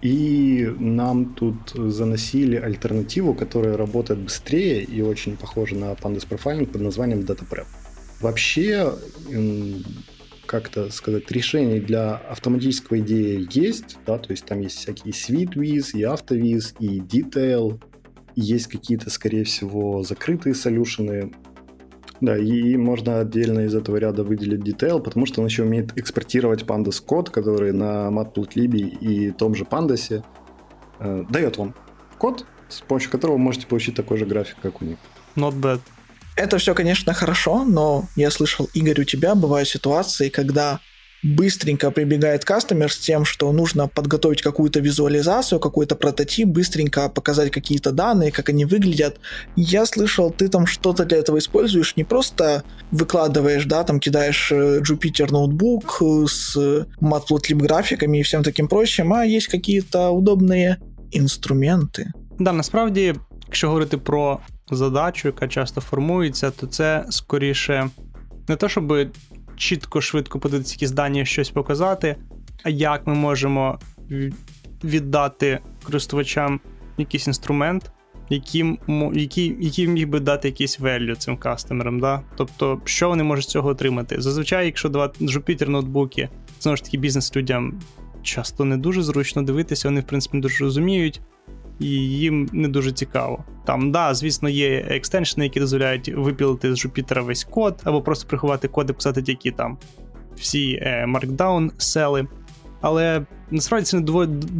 Speaker 2: И нам тут заносили альтернативу, которая работает быстрее и очень похожа на Pandas Profiling под названием DataPrep. Вообще, как-то сказать, решений для автоматического идеи есть, да, то есть там есть всякие SweetWiz, и AutoWiz, и Detail, есть какие-то, скорее всего, закрытые солюшены, да, и можно отдельно из этого ряда выделить Detail, потому что он еще умеет экспортировать Pandas код, который на Matplotlib и том же Pandas э, дает вам код, с помощью которого вы можете получить такой же график, как у них.
Speaker 3: Not bad.
Speaker 1: Это все, конечно, хорошо, но я слышал, Игорь, у тебя бывают ситуации, когда быстренько прибегает кастомер с тем, что нужно подготовить какую-то визуализацию, какой-то прототип, быстренько показать какие-то данные, как они выглядят. Я слышал, ты там что-то для этого используешь, не просто выкладываешь, да, там кидаешь э, Jupyter ноутбук э, с Matplotlib графиками и всем таким прочим, а есть какие-то удобные інструменти.
Speaker 3: Да, насправді, якщо говорити про задачу, яка часто формується, то це скоріше не те, щоб чітко, швидко подивитися якісь дані, щось показати, а як ми можемо віддати користувачам якийсь інструмент, який, який, який міг би дати якийсь value цим кастомерам. Да? Тобто, що вони можуть з цього отримати? Зазвичай, якщо давати Jupyter ноутбуки, знову ж таки, бізнес-людям часто не дуже зручно дивитися, вони, в принципі, не дуже розуміють. І їм не дуже цікаво. Там, да, звісно, є екстеншени, які дозволяють випілити з Jupyter весь код, або просто приховати код і писати тільки там всі е, markdown сели. Але насправді це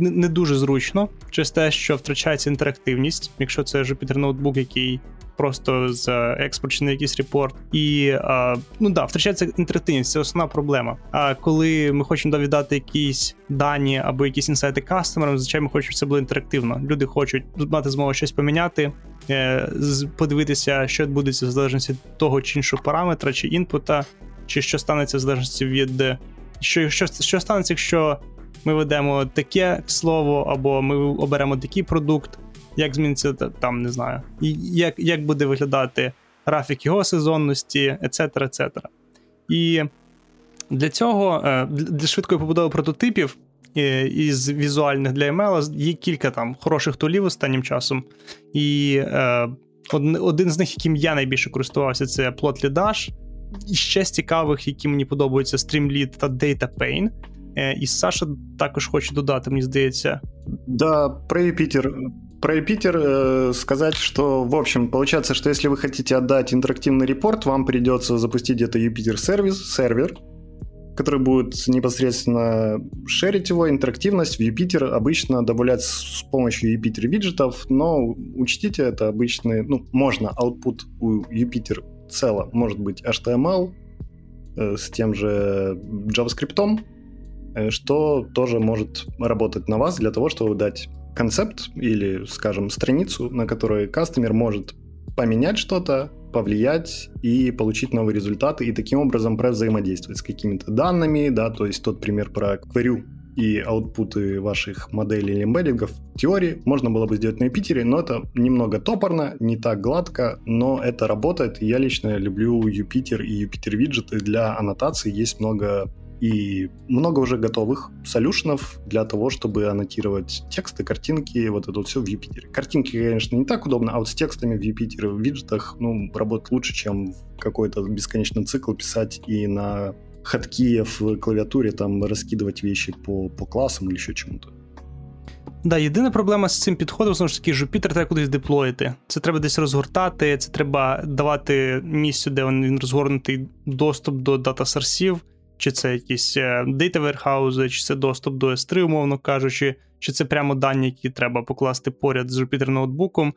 Speaker 3: не дуже зручно через те, що втрачається інтерактивність, якщо це Jupyter ноутбук, який просто експорт на якийсь репорт. І а, ну да, втрачається інтерактивність, це основна проблема. А коли ми хочемо віддати якісь дані або якісь інсайти кастомерам, звичайно, ми хочемо, щоб це було інтерактивно. Люди хочуть мати змогу щось поміняти, е, подивитися, що відбудеться в залежності від того чи іншого параметра, чи інпута, чи що станеться в залежності від що, що, що станеться, якщо. Ми ведемо таке слово, або ми оберемо такий продукт, як зміниться там, не знаю, як як буде виглядати графік його сезонності, ецетера, ецетера. І для цього, е, для швидкої побудови прототипів е, із візуальних для ML є кілька там хороших тулів останнім часом. І е, один з них, яким я найбільше користувався, це Plotly Dash. І ще з цікавих, які мені подобаються Streamlit та DataPane. І Саша також хоче додати, мені здається.
Speaker 2: Да, про Юпітер про Юпитер э, сказать, что, в общем, получается, что если вы хотите отдать интерактивный репорт, вам придется запустить где-то Юпитер сервис, сервер, который будет непосредственно шерить его. Интерактивность в Юпитер обычно добавлять с помощью Юпитер виджетов, но учтите, это обычный, ну, можно, output у Юпитер цело может быть HTML э, с тем же JavaScript, э, что тоже может работать на вас для того, чтобы дать концепт или, скажем, страницу, на которой кастомер может поменять что-то, повлиять и получить новые результаты, и таким образом взаимодействовать с какими-то данными, да, то есть тот пример про query и аутпуты ваших моделей или эмбеддингов в теории можно было бы сделать на Юпитере, но это немного топорно, не так гладко, но это работает. Я лично люблю Юпитер и Юпитер виджеты для аннотации. Есть много и много уже готовых солюшенов для того, чтобы аннотировать тексты, картинки, вот это вот все в Юпитере. Картинки, конечно, не так удобно, а вот с текстами в Юпитере, в виджетах, ну, работать лучше, чем какой-то бесконечный цикл писать и на хатки в клавіатурі там розкидувати вещи по по класам чи ще чому-то.
Speaker 3: Да, єдина проблема з цим підходом, знову ж таки, Jupyter треба кудись деплоїти. Це треба десь розгортати, це треба давати місцю, де він розгорнутий доступ до дата-сорсів Чи це якісь warehouse, чи це доступ до S3, умовно кажучи, чи це прямо дані, які треба покласти поряд з Jupyter ноутбуком.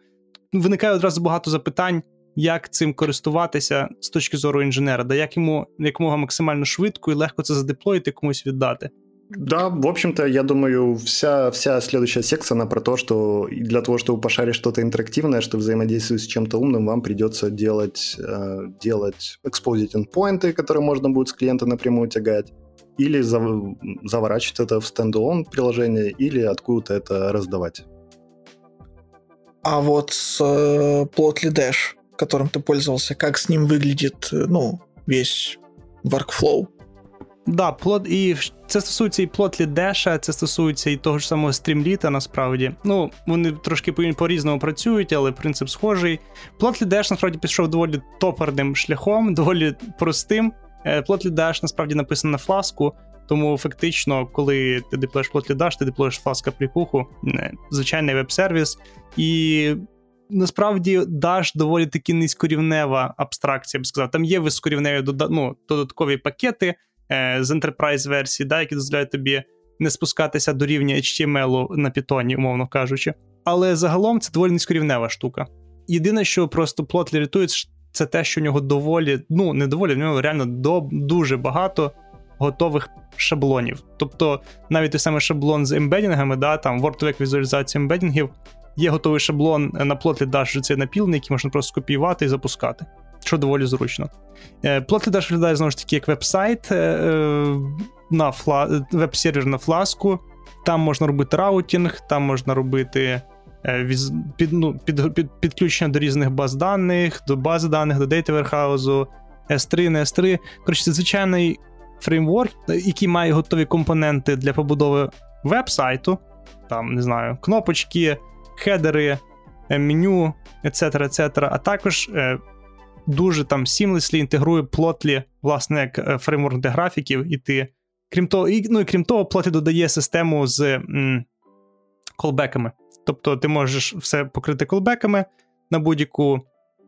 Speaker 3: Виникає одразу багато запитань, як цим користуватися з точки зору інженера, да як йому якомога максимально швидко і легко це задеплоїти, комусь віддати.
Speaker 2: Да, в общем-то, я думаю, вся, вся следующая секция, она про то, что для того, чтобы пошарить что-то интерактивное, что взаимодействует с чем-то умным, вам придется делать, э, делать exposing endpoints, которые можно будет с клиента напрямую тягать, или зав- заворачивать это в standalone приложение, или откуда-то это раздавать.
Speaker 1: А вот с э, Plotly Dash, которым ты пользовался, как с ним выглядит, э, ну, весь workflow?
Speaker 3: Да, плот, і це стосується і Plotly Dash а, це стосується і того ж самого Streamlit а, насправді. Ну, вони трошки по-різному працюють, але принцип схожий. Plotly Dash насправді пішов доволі топорним шляхом, доволі простим. Plotly Dash насправді написано на Flask у, тому фактично, коли ти деплоєш Plotly Dash, ти деплоєш Flask аплікуху, звичайний веб-сервіс. І насправді Dash доволі таки низькорівнева абстракція, я б сказав. Там є високорівневі ну, додаткові пакети. Е, з Enterprise версії, да, які дозволяють тобі не спускатися до рівня HTML на Python, умовно кажучи. Але загалом це доволі низькорівнева штука. Єдине, що просто Plotly рятує, це те, що у нього доволі, ну не доволі, в нього реально до, дуже багато готових шаблонів. Тобто навіть той самий шаблон з ембедінгами, да, там WordWeb візуалізація ембедінгів, є готовий шаблон на плотлі Dash, це напілний, який можна просто скопіювати і запускати що доволі зручно. Plotly Dash виглядає знову ж таки як веб-сайт е, е, на фла... веб-сервер на фласку. Там можна робити раутінг, там можна робити е, під, ну, під, під, підключення до різних баз даних, до бази даних, до Data Warehouse, S3, не S3. Коротше, це звичайний фреймворк, який має готові компоненти для побудови веб-сайту. Там, не знаю, кнопочки, хедери, меню, etc., etc., а також дуже там seamlessly інтегрує Plotly, власне, як е, фреймворк для графіків, і ти. Крім того, і, ну і крім того, Plotly додає систему з м, callback ами. Тобто ти можеш все покрити callback ами на будь-яку.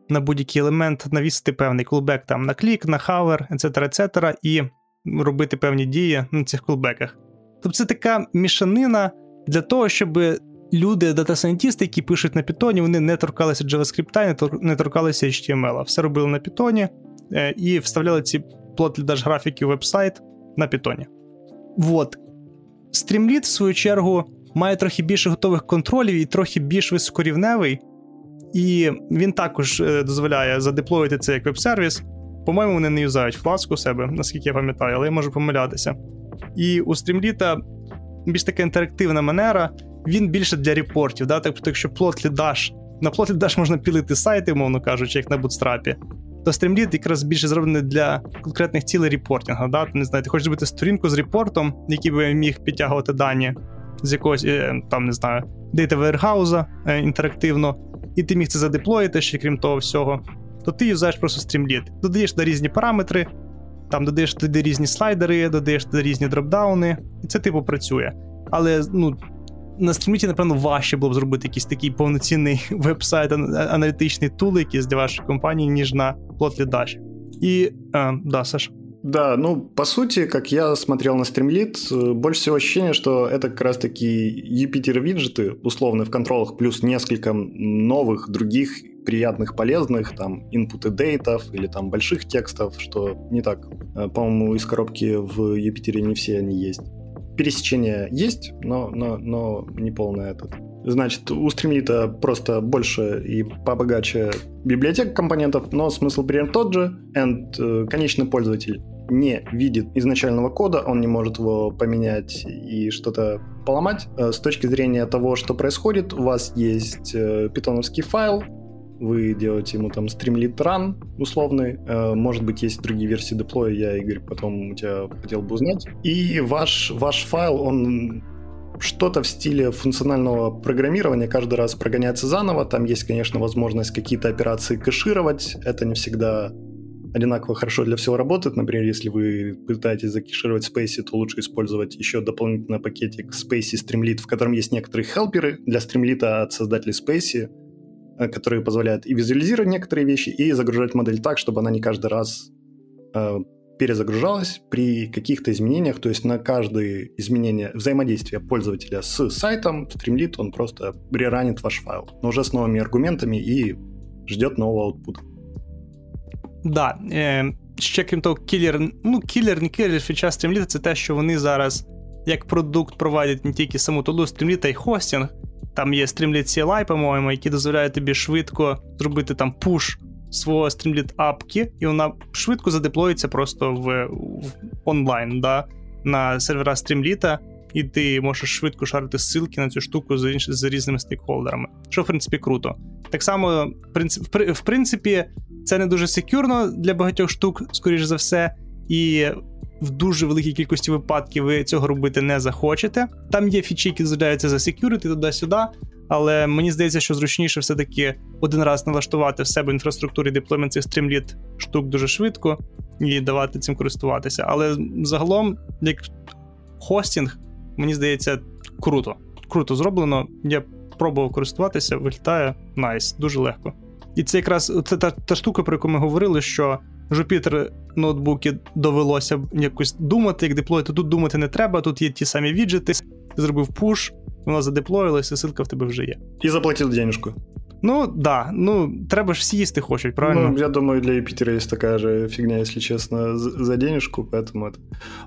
Speaker 3: На будь-який елемент навісити певний callback там на клік, на hover, etc., etc., і робити певні дії на цих callback ах. Тобто це така мішанина для того, щоб люди, дата-сайентісти, які пишуть на Python, вони не торкалися JavaScript, не торкалися HTML. Все робили на Python е, і вставляли ці Plotly Dash графіки в веб-сайт на Python. Вот. Streamlit, в свою чергу, має трохи більше готових контролів і трохи більш високорівневий. І він також е, дозволяє задеплоїти це як веб-сервіс. По-моєму, вони не юзають фласку у себе, наскільки я пам'ятаю, але я можу помилятися. І у Streamlit більш така інтерактивна манера, він більше для репортів. Да? Тобто, якщо Plotly Dash, на Plotly Dash можна пілити сайти, умовно кажучи, як на Bootstrap, то Streamlit якраз більше зроблений для конкретних цілей репортингу. Да? Не знаю, ти хочеш зробити сторінку з репортом, який би міг підтягувати дані з якогось, е, там, не знаю, Warehouse е, інтерактивно, і ти міг це задеплоїти ще, крім того всього, то ти юзаєш просто Streamlit. Додаєш туди різні параметри, там додаєш туди різні слайдери, додаєш туди різні дропдауни, і це типу працює. Але ну, на стріміті, напевно, важче було б зробити якийсь такий повноцінний веб-сайт, аналітичний тул, якийсь для вашої компанії, ніж на Plotly Dash. И, а, да, Саш.
Speaker 2: Да, ну, по сути, как я смотрел на Streamlit, э, больше всего ощущение, что это как раз-таки Юпитер-виджеты, условно, в контролах, плюс несколько новых, других приятных, полезных, там, инпуты дейтов или там больших текстов, что не так. Э, по-моему, из коробки в Юпитере не все они есть пересечение есть, но, но, но не полное этот. Значит, у Streamlit просто больше и побогаче библиотек компонентов, но смысл примерно тот же. And э, конечный пользователь не видит изначального кода, он не может его поменять и что-то поломать. Э, с точки зрения того, что происходит, у вас есть э, питоновский файл, вы делаете ему там Streamlit Run условный, э, может быть, есть другие версии деплоя, я, Игорь, потом у тебя хотел бы узнать. И ваш, ваш файл, он что-то в стиле функционального программирования каждый раз прогоняется заново. Там есть, конечно, возможность какие-то операции кэшировать. Это не всегда одинаково хорошо для всего работает. Например, если вы пытаетесь закешировать Space, то лучше использовать еще дополнительный пакетик Space Streamlit, в котором есть некоторые хелперы для Streamlit от создателей Space, Э, которые позволяют и визуализировать некоторые вещи, и загружать модель так, чтобы она не каждый раз э, перезагружалась при каких-то изменениях, то есть на каждое изменение взаимодействия пользователя с сайтом Streamlit он просто реранит ваш файл, но уже с новыми аргументами и ждет нового аутпута.
Speaker 3: Да, е, ще крім того, кілер, ну кілер, не кілер фіча Streamlit, це те, що вони зараз як продукт проводять не тільки саму тулу Streamlit, а й хостінг. Там є Streamlit CLI, по-моєму, який дозволяє тобі швидко зробити там пуш свого Streamlit апки, і вона швидко задеплоїться просто в, в онлайн да, на сервера Streamlit, і ти можеш швидко шарити ссылки на цю штуку з, інш... з різними стейкхолдерами, що в принципі круто. Так само, в принципі, це не дуже секюрно для багатьох штук, скоріш за все, і в дуже великій кількості випадків ви цього робити не захочете. Там є фічі, які дозволяються за security туди-сюди. Але мені здається, що зручніше все-таки один раз налаштувати в себе інфраструктурі деплоймент цих стрімліт штук дуже швидко і давати цим користуватися. Але загалом, як хостінг, мені здається, круто. Круто зроблено. Я пробував користуватися, виглядає найс, дуже легко. І це якраз це та, та штука, про яку ми говорили, що Jupyter ноутбуки довелося якось думати, як деплоїти. Тут думати не треба, тут є ті самі віджити. Ти зробив пуш, воно задеплоїлося, ссылка в тебе вже є.
Speaker 2: І заплатив денежку.
Speaker 3: Ну, да, ну, треба ж всі їсти хочуть, правильно?
Speaker 2: Ну, я думаю, для Юпитера есть такая же фигня, если честно, за денежку, поэтому это...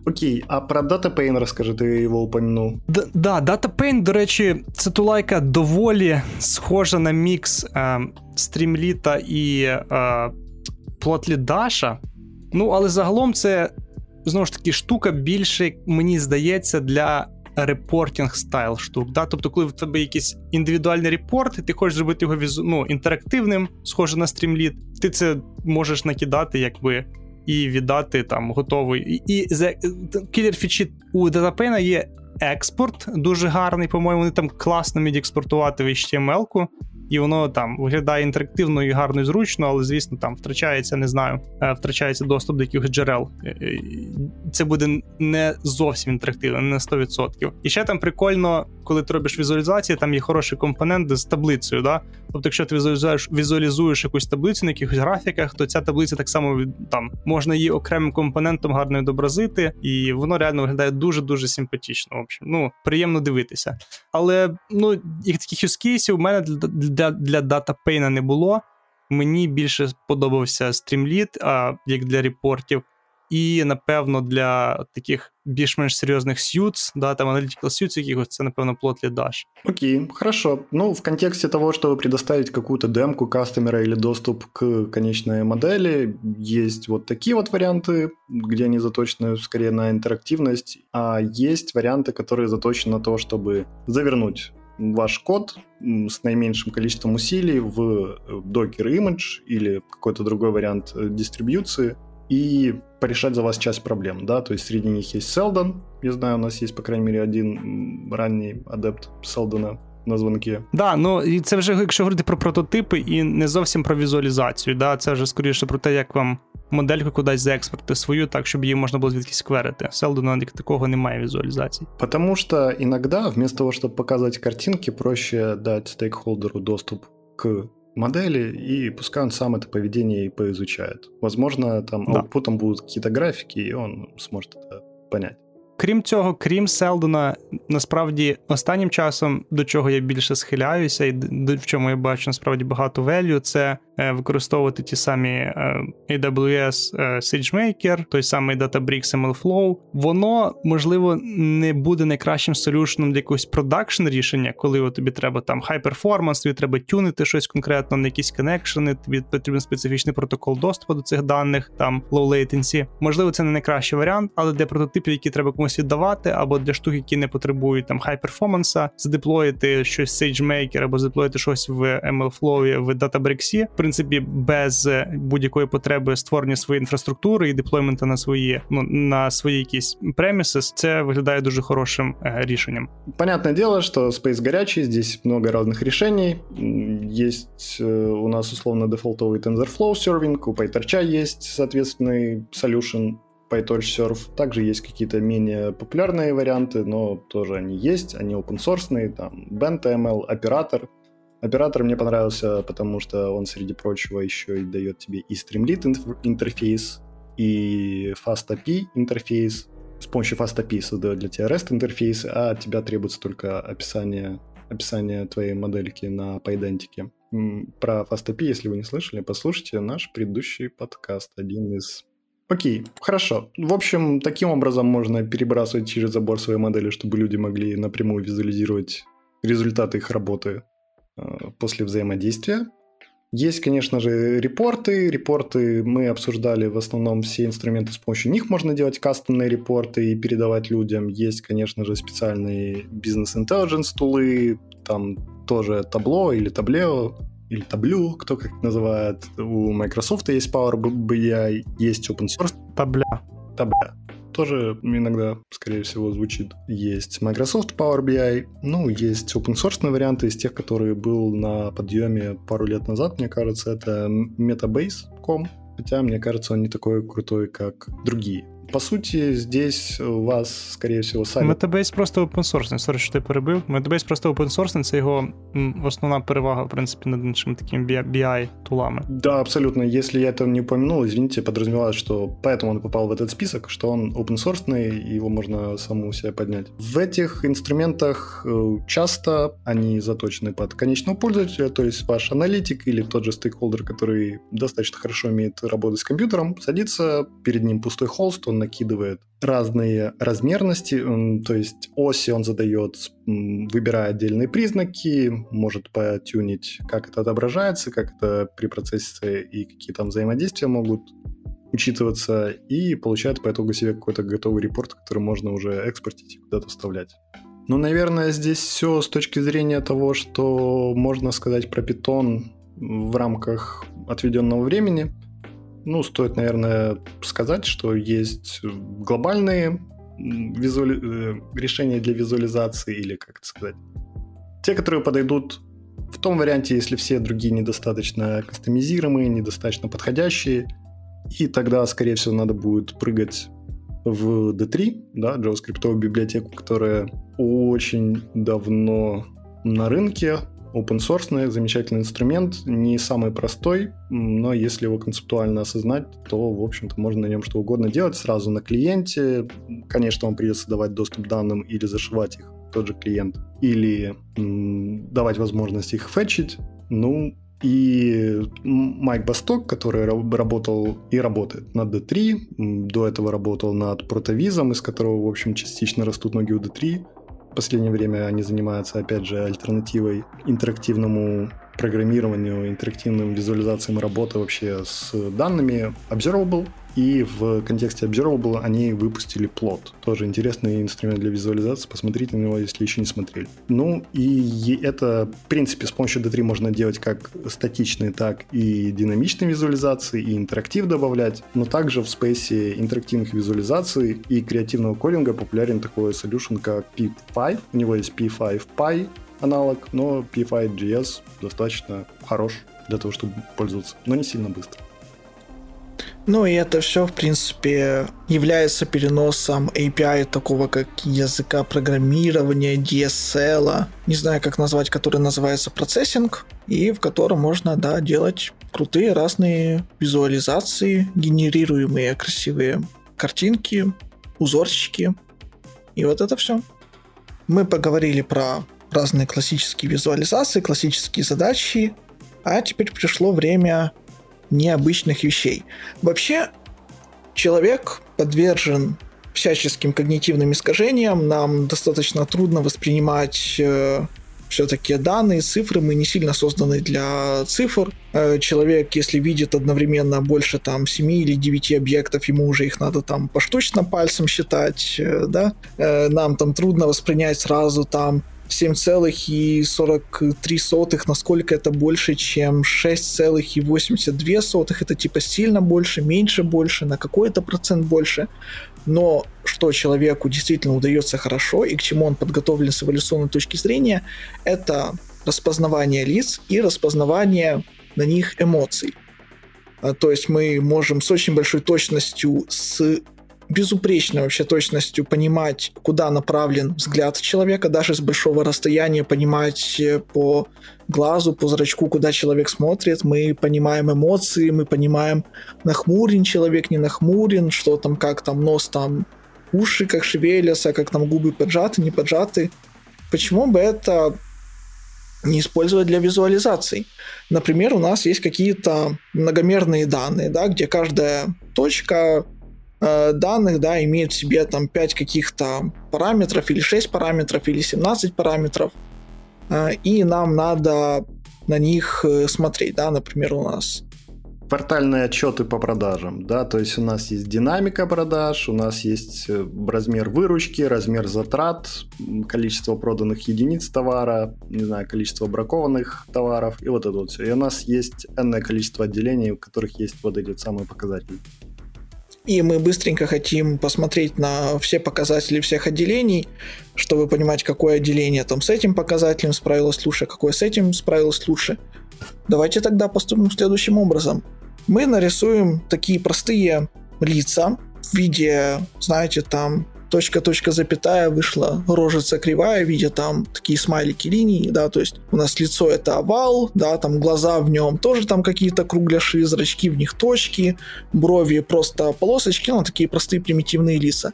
Speaker 2: Окей, а про DataPain расскажи, ти його упомянув.
Speaker 3: Д- да, DataPain, до речі, це тулайка доволі схожа на мікс е, стрімліта і е, плотлідаша. Ну, але загалом це знову ж таки штука більше, мені здається, для репортінг стайл штук. Да? Тобто, коли в тебе якийсь індивідуальний репорт, і ти хочеш зробити його візу... ну, інтерактивним, схоже на стрімліт, ти це можеш накидати, якби. І віддати там готовий. І, кілер фічі у DataPen є експорт, дуже гарний, по-моєму, вони там класно вміють експортувати в HTML-ку і воно там виглядає інтерактивно і гарно і зручно, але звісно, там втрачається, не знаю, е, втрачається доступ до якихось джерел. Е, е, це буде не зовсім інтерактивно, не на 100%. І ще там прикольно, коли ти робиш візуалізацію, там є хороший компонент з таблицею. Да? Тобто, якщо ти візуалізуєш візуалізуєш якусь таблицю на якихось графіках, то ця таблиця так само там можна її окремим компонентом гарно відобразити, і воно реально виглядає дуже дуже симпатично. В общем, ну приємно дивитися. Але ну як таких юзкейсів у мене для для для датапейна не було. Мені більше сподобався Streamlit, а як для репортів. І, напевно, для таких більш-менш серйозних suits, да, там Analytical Suits якихось, це, напевно, Plotly Dash.
Speaker 2: Окей, хорошо. Ну, в контексте того, чтобы предоставить какую-то демку кастомера или доступ к конечной модели, есть вот такие вот варианты, где они заточены скорее на интерактивность, а есть варианты, которые заточены на то, чтобы завернуть ваш код с наименьшим количеством усилий в э, Docker Image или какой-то другой вариант э, дистрибьюции и порешать за вас часть проблем, да, то есть среди них есть Seldon, я знаю, у нас есть, по крайней мере, один ранний адепт Селдона на дзвонки.
Speaker 3: Да, ну і це вже якщо говорити про прототипи і не зовсім про візуалізацію. Да, Це вже скоріше про те, як вам модельку кудись заекспорти свою, так, щоб її можна було звідкись кверити. Селдона такого немає візуалізації.
Speaker 2: Потому что иногда вместо того, чтобы показывать картинки, проще дать стейкхолдеру доступ к модели, и пускай он сам это поведение и поизучает. Возможно, там да. аутпутом будут какие-то графики, и он сможет это понять.
Speaker 3: Крім цього, крім Селдона, насправді останнім часом до чого я більше схиляюся, і в чому я бачу насправді багато велю, це Е, використовувати ті самі е, AWS е, SageMaker, той самий Databricks MLflow, воно можливо не буде найкращим солюшеном для якогось продакшн рішення, коли тобі треба там high performance, тобі треба тюнити щось конкретно на якісь коннекшени, тобі потрібен специфічний протокол доступу до цих даних, там low latency. Можливо, це не найкращий варіант, але для прототипів, які треба комусь віддавати, або для штук, які не потребують там high performance, задеплоїти щось SageMaker або задеплоїти щось в MLflow, в Databricks, принципі, без будь-якої потреби створення своєї інфраструктури і деплоймента на свої ну на свої якісь премісис, це виглядає дуже хорошим э, рішенням.
Speaker 2: Понятное дело, что Space горячий, здесь много разных решений. Есть э, у нас условно дефолтовый TensorFlow serving, у PyTorch есть соответственный solution PyTorch Surf. Также есть какие-то менее популярные варианты, но тоже они есть, они open source, там BentML, оператор, Оператор мне понравился, потому что он, среди прочего, еще и дает тебе и Streamlit интерфейс, и FastAPI интерфейс. С помощью FastAPI создает для тебя REST интерфейс, а от тебя требуется только описание, описание твоей модельки на PyDentic. Про FastAPI, если вы не слышали, послушайте наш предыдущий подкаст, один из Окей, хорошо. В общем, таким образом можно перебрасывать через забор свои модели, чтобы люди могли напрямую визуализировать результаты их работы после взаимодействия. Есть, конечно же, репорты. Репорты мы обсуждали в основном все инструменты, с помощью них можно делать кастомные репорты и передавать людям. Есть, конечно же, специальные бизнес-интеллигенс тулы, там тоже табло или таблео, или таблю, кто как называет. У Microsoft есть Power BI, есть open source.
Speaker 3: Табля.
Speaker 2: Табля. Тоже иногда, скорее всего, звучит. Есть Microsoft Power BI, ну, есть open source варианты из тех, которые был на подъеме пару лет назад, мне кажется, это Metabase.com, хотя, мне кажется, он не такой крутой, как другие. По суті, здесь у вас, скорее всего, сами...
Speaker 3: Metabase просто open source, сорі, що ти перебив. Metabase просто open source, це його основна перевага, в принципі, над іншими такими BI-тулами.
Speaker 2: Да, абсолютно. Если я это не упомянул, извините, подразумевалось, что поэтому он попал в этот список, что он open source, и его можно саму себя поднять. В этих инструментах э, часто они заточены под конечного пользователя, то есть ваш аналитик или тот же стейкхолдер, который достаточно хорошо умеет работать с компьютером, садится, перед ним пустой холст, он накидывает разные размерности, то есть оси он задает, выбирая отдельные признаки, может потюнить, как это отображается, как это при процессе и какие там взаимодействия могут учитываться, и получает по итогу себе какой-то готовый репорт, который можно уже экспортить и куда-то вставлять. Ну, наверное, здесь все с точки зрения того, что можно сказать про питон в рамках отведенного времени – ну, стоит, наверное, сказать, что есть глобальные визуали... Э, решения для визуализации, или как это сказать, те, которые подойдут в том варианте, если все другие недостаточно кастомизируемые, недостаточно подходящие, и тогда, скорее всего, надо будет прыгать в D3, да, JavaScript библиотеку, которая очень давно на рынке, open source, замечательный инструмент, не самый простой, но если его концептуально осознать, то, в общем-то, можно на нем что угодно делать сразу на клиенте. Конечно, вам придется давать доступ к данным или зашивать их тот же клиент, или м, давать возможность их фетчить. Ну, и Майк Басток, который работал и работает над D3, до этого работал над протовизом, из которого, в общем, частично растут ноги у D3, последнее время они занимаются, опять же, альтернативой интерактивному программированию, интерактивным визуализациям работы вообще с данными. Observable и в контексте Observable они выпустили плод. Тоже интересный инструмент для визуализации. Посмотрите на него, если еще не смотрели. Ну и это, в принципе, с помощью D3 можно делать как статичные, так и динамичные визуализации, и интерактив добавлять. Но также в спейсе интерактивных визуализаций и креативного кодинга популярен такой solution, как P5. У него есть P5 Py аналог, но P5.js достаточно хорош для того, чтобы пользоваться, но не сильно быстро.
Speaker 1: Ну и это все, в принципе, является переносом API такого как языка программирования, DSL, не знаю, как назвать, который называется процессинг, и в котором можно, да, делать крутые разные визуализации, генерируемые красивые картинки, узорчики. И вот это все. Мы поговорили про разные классические визуализации, классические задачи, а теперь пришло время необычных вещей. Вообще, человек подвержен всяческим когнитивным искажениям, нам достаточно трудно воспринимать э, все-таки данные, цифры, мы не сильно созданы для цифр. Э, человек, если видит одновременно больше там 7 или 9 объектов, ему уже их надо там поштучно пальцем считать, э, да, э, нам там трудно воспринять сразу там 7,43, насколько это больше, чем 6,82, это типа сильно больше, меньше больше, на какой-то процент больше. Но что человеку действительно удается хорошо и к чему он подготовлен с эволюционной точки зрения, это распознавание лиц и распознавание на них эмоций. А, то есть мы можем с очень большой точностью, с безупречной вообще точностью понимать, куда направлен взгляд человека, даже с большого расстояния понимать э, по глазу, по зрачку, куда человек смотрит. Мы понимаем эмоции, мы понимаем, нахмурен человек, не нахмурен, что там, как там нос там, уши как шевелятся, как там губы поджаты, не поджаты. Почему бы это не использовать для визуализаций. Например, у нас есть какие-то многомерные данные, да, где каждая точка э, данных, да, имеют в себе там 5 каких-то параметров, или 6 параметров, или 17 параметров, э, и нам надо на них э, смотреть, да, например, у нас
Speaker 2: Портальные отчеты по продажам, да, то есть у нас есть динамика продаж, у нас есть размер выручки, размер затрат, количество проданных единиц товара, не знаю, количество бракованных товаров и вот это вот все. И у нас есть энное количество отделений, у которых есть вот эти самые показатели.
Speaker 1: И мы быстренько хотим посмотреть на все показатели всех отделений, чтобы понимать, какое отделение там с этим показателем справилось лучше, какое с этим справилось лучше. Давайте тогда поступим следующим образом мы нарисуем такие простые лица в виде, знаете, там точка, точка, запятая, вышла рожица кривая в виде там такие смайлики линии, да, то есть у нас лицо это овал, да, там глаза в нем тоже там какие-то кругляши, зрачки в них точки, брови просто полосочки, ну, такие простые примитивные лица.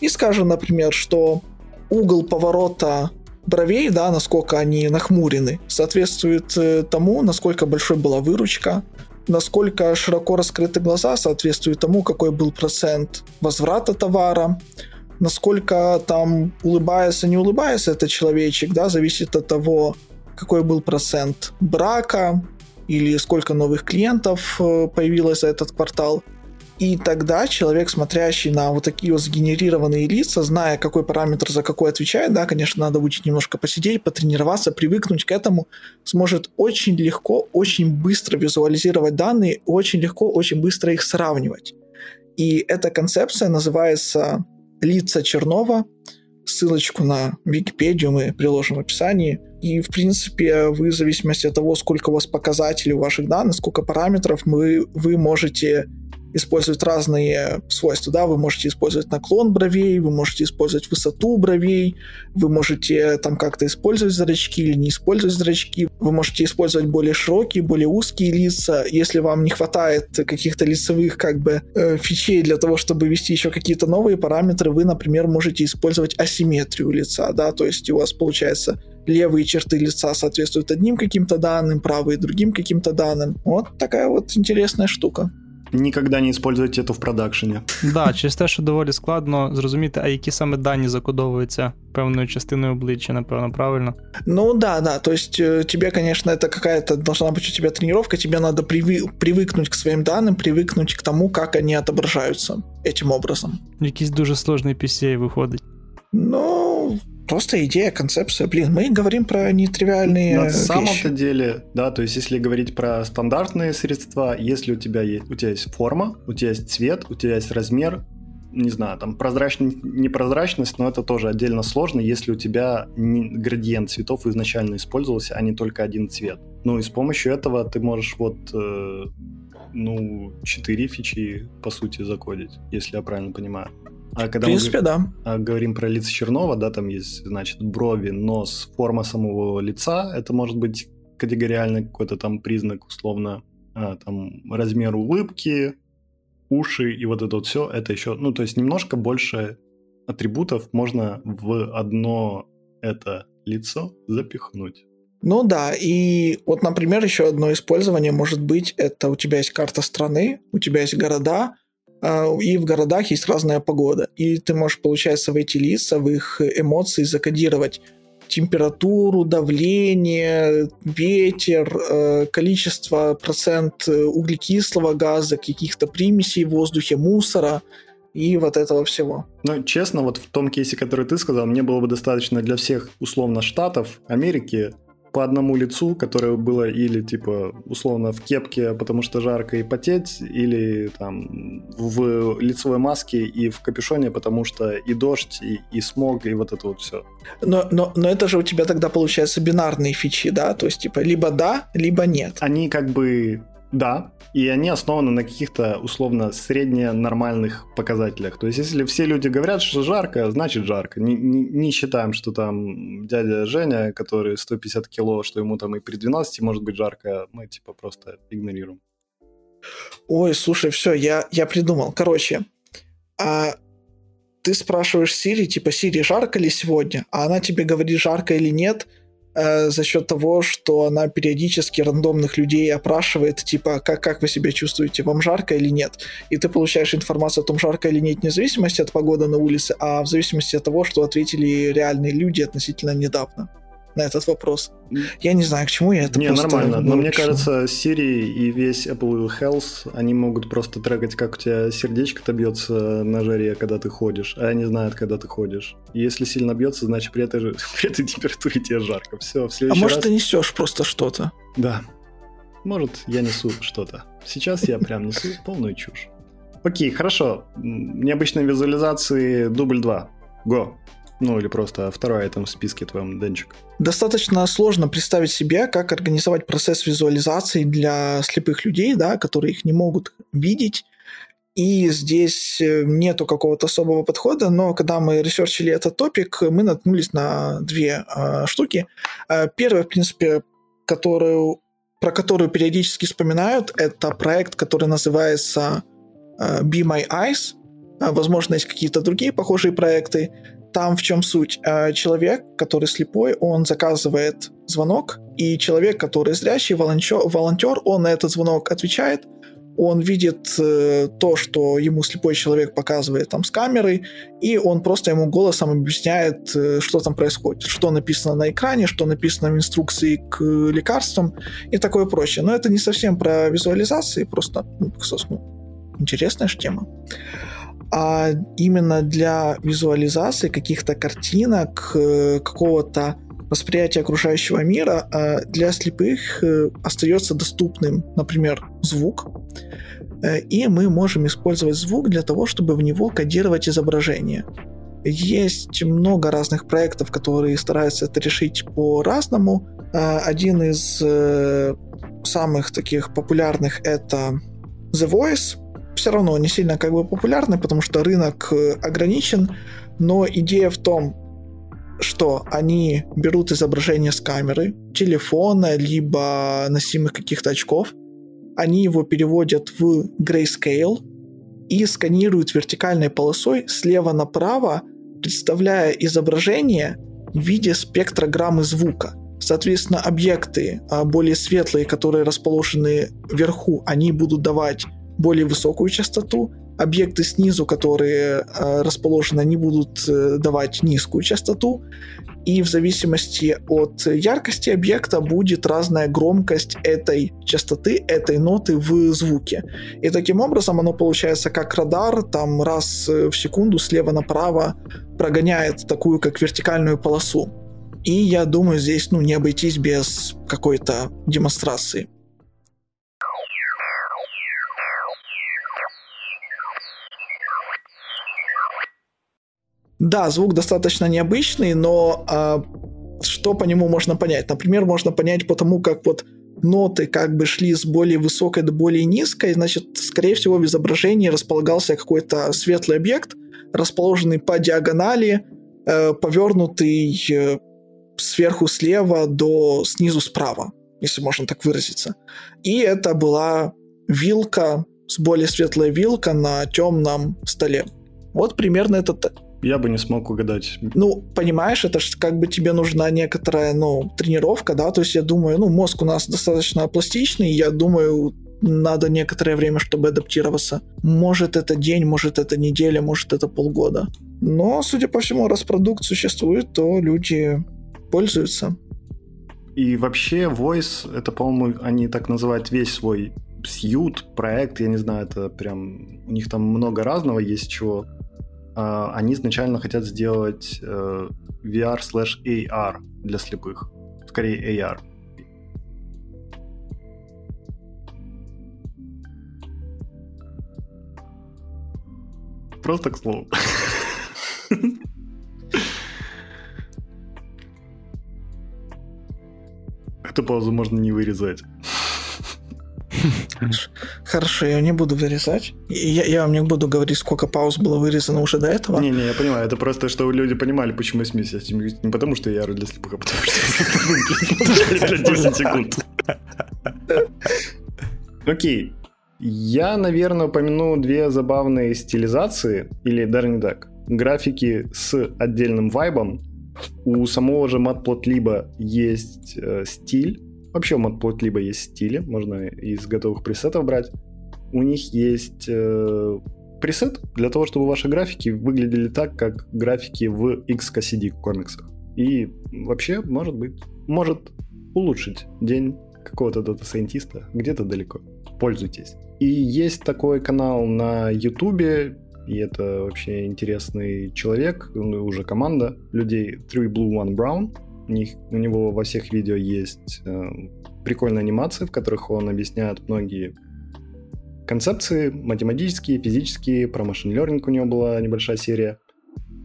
Speaker 1: И скажем, например, что угол поворота бровей, да, насколько они нахмурены, соответствует э, тому, насколько большой была выручка, насколько широко раскрыты глаза соответствует тому, какой был процент возврата товара, насколько там улыбается, не улыбается этот человечек, да, зависит от того, какой был процент брака или сколько новых клиентов э, появилось за этот квартал. И тогда человек, смотрящий на вот такие вот сгенерированные лица, зная, какой параметр за какой отвечает, да, конечно, надо будет немножко посидеть, потренироваться, привыкнуть к этому, сможет очень легко, очень быстро визуализировать данные, очень легко, очень быстро их сравнивать. И эта концепция называется «Лица Чернова», ссылочку на Википедию мы приложим в описании. И, в принципе, вы в зависимости от того, сколько у вас показателей ваших данных, сколько параметров, мы, вы можете использовать разные свойства, да, вы можете использовать наклон бровей, вы можете использовать высоту бровей, вы можете там как-то использовать зрачки или не использовать зрачки, вы можете использовать более широкие, более узкие лица, если вам не хватает каких-то лицевых как бы э, фичей для того, чтобы ввести еще какие-то новые параметры, вы, например, можете использовать асимметрию лица, да, то есть у вас получается левые черты лица соответствуют одним каким-то данным, правые другим каким-то данным. Вот такая вот интересная штука.
Speaker 2: Ніколи не используйте це в продакшені.
Speaker 3: Да, через те, що доволі складно зрозуміти, а які саме дані закодовуються певною частиною обличчя, напевно, правильно?
Speaker 1: Ну да, да. То есть э, тебе, конечно, это какая-то должна быть у тебя тренировка, тебе надо привы- привыкнуть к своим данным, привыкнуть к тому, как они отображаются этим образом.
Speaker 3: Якийсь дуже сложний PCA виходить.
Speaker 1: Ну, просто идея, концепция. Блин, мы говорим про нетривиальные
Speaker 2: На самом-то деле, да, то есть если говорить про стандартные средства, если у тебя есть, у тебя есть форма, у тебя есть цвет, у тебя есть размер, не знаю, там прозрачность, непрозрачность, но это тоже отдельно сложно, если у тебя градиент цветов изначально использовался, а не только один цвет. Ну и с помощью этого ты можешь вот, э, ну, четыре фичи, по сути, закодить, если я правильно понимаю.
Speaker 1: А когда в принципе, мы да.
Speaker 2: Говорим про лица Чернова, да, там есть, значит, брови, нос, форма самого лица, это может быть категориальный какой-то там признак, условно, а, там, размер улыбки, уши и вот это вот все, это еще, ну, то есть немножко больше атрибутов можно в одно это лицо запихнуть.
Speaker 1: Ну да, и вот, например, еще одно использование может быть, это у тебя есть карта страны, у тебя есть города, и в городах есть разная погода. И ты можешь, получается, в эти лица, в их эмоции закодировать температуру, давление, ветер, э, количество, процент углекислого газа, каких-то примесей в воздухе, мусора и вот этого всего.
Speaker 2: Ну, честно, вот в том кейсе, который ты сказал, мне было бы достаточно для всех условно штатов Америки по одному лицу, которое было или, типа, условно, в кепке, потому что жарко и потеть, или там в лицевой маске и в капюшоне, потому что и дождь, и, и смог, и вот это вот все.
Speaker 1: Но, но, но это же у тебя тогда получается бинарные фичи, да? То есть, типа, либо да, либо нет.
Speaker 2: Они как бы да, и они основаны на каких-то условно средне-нормальных показателях. То есть, если все люди говорят, что жарко, значит жарко. Не, не, не считаем, что там дядя Женя, который 150 кило, что ему там и при 12 может быть жарко, мы типа просто игнорируем.
Speaker 1: Ой, слушай, все, я, я придумал. Короче, а ты спрашиваешь Сири, типа, Сири, жарко ли сегодня? А она тебе говорит, жарко или нет – э, за счет того, что она периодически рандомных людей опрашивает, типа, как, как вы себя чувствуете, вам жарко или нет. И ты получаешь информацию о том, жарко или нет, не в зависимости от погоды на улице, а в зависимости от того, что ответили реальные люди относительно недавно на этот вопрос. Я не знаю, к чему я это
Speaker 2: Не, нормально. Но мне кажется, Siri и весь Apple Health, они могут просто трекать, как у тебя сердечко-то бьется на жаре, когда ты ходишь, а они знают, когда ты ходишь. И если сильно бьется, значит при этой, при этой температуре тебе жарко. Все, в следующий
Speaker 1: А может,
Speaker 2: раз...
Speaker 1: ты несешь просто что-то?
Speaker 2: Да. Может, я несу что-то. Сейчас я прям несу полную чушь. Окей, хорошо. Необычные визуализации дубль 2. Го. Ну или просто второй этом в списке твоем, Денчик.
Speaker 1: Достаточно сложно представить себе, как организовать процесс визуализации для слепых людей, да, которые их не могут видеть. И здесь э, нету какого-то особого подхода, но когда мы ресерчили этот топик, мы наткнулись на две э, штуки. Э, первая, в принципе, которую, про которую периодически вспоминают, это проект, который называется э, Be My Eyes. Возможно, есть какие-то другие похожие проекты. Там в чем суть? Э, человек, который слепой, он заказывает звонок, и человек, который зрячий, волонтер, волонтер он на этот звонок отвечает, он видит э, то, что ему слепой человек показывает там с камерой, и он просто ему голосом объясняет, э, что там происходит, что написано на экране, что написано в инструкции к лекарствам и такое прочее. Но это не совсем про визуализации, просто ну, ну, интересная же тема а именно для визуализации каких-то картинок, э, какого-то восприятия окружающего мира э, для слепых э, остается доступным, например, звук, и мы можем использовать звук для того, чтобы в него кодировать изображение. Есть много разных проектов, которые стараются это решить по-разному. Один из самых таких популярных это The Voice, все равно не сильно как бы популярны, потому что рынок э, ограничен, но идея в том, что они берут изображение с камеры, телефона, либо носимых каких-то очков, они его переводят в grayscale и сканируют вертикальной полосой слева направо, представляя изображение в виде спектрограммы звука. Соответственно, объекты а, более светлые, которые расположены вверху, они будут давать более высокую частоту, объекты снизу, которые э, расположены, они будут э, давать низкую частоту, и в зависимости от яркости объекта будет разная громкость этой частоты, этой ноты в звуке. И таким образом оно получается как радар, там раз в секунду слева направо прогоняет такую как вертикальную полосу. И я думаю, здесь ну, не обойтись без какой-то демонстрации. Да, звук достаточно необычный, но а, что по нему можно понять? Например, можно понять по тому, как вот ноты как бы шли с более высокой до более низкой, значит, скорее всего, в изображении располагался какой-то светлый объект, расположенный по диагонали, э, повернутый э, сверху слева до снизу справа, если можно так выразиться. И это была вилка, с более светлой вилка на темном столе. Вот примерно это
Speaker 2: я бы не смог угадать.
Speaker 1: Ну, понимаешь, это же как бы тебе нужна некоторая, ну, тренировка, да, то есть я думаю, ну, мозг у нас достаточно пластичный, я думаю, надо некоторое время, чтобы адаптироваться. Может, это день, может, это неделя, может, это полгода. Но, судя по всему, раз продукт существует, то люди пользуются.
Speaker 2: И вообще, Voice, это, по-моему, они так называют весь свой сьют, проект, я не знаю, это прям... У них там много разного есть чего. А, они изначально хотят сделать э, VR slash AR для слепых. Скорее AR. Просто к слову. Эту паузу можно не вырезать.
Speaker 1: Хорошо, я не буду вырезать. Я, я вам не буду говорить, сколько пауз было вырезано уже до этого.
Speaker 2: Не-не, я понимаю. Это просто, чтобы люди понимали, почему я смеюсь. Не потому, что я для слепых, а потому что для 10 секунд. Окей. Я, наверное, упомяну две забавные стилизации, или даже не так, графики с отдельным вайбом. У самого же Matplotlib есть э, стиль. Вообще у Matplotlib есть стили, можно из готовых пресетов брать. У них есть э, пресет для того, чтобы ваши графики выглядели так, как графики в XKCD комиксах. И вообще, может быть, может улучшить день какого-то дата-сайентиста где-то далеко. Пользуйтесь. И есть такой канал на Ютубе, и это вообще интересный человек, уже команда людей, Three Blue One Brown. У, них, у него во всех видео есть э, прикольные анимации, в которых он объясняет многие концепции, математические, физические, про machine learning у него была небольшая серия.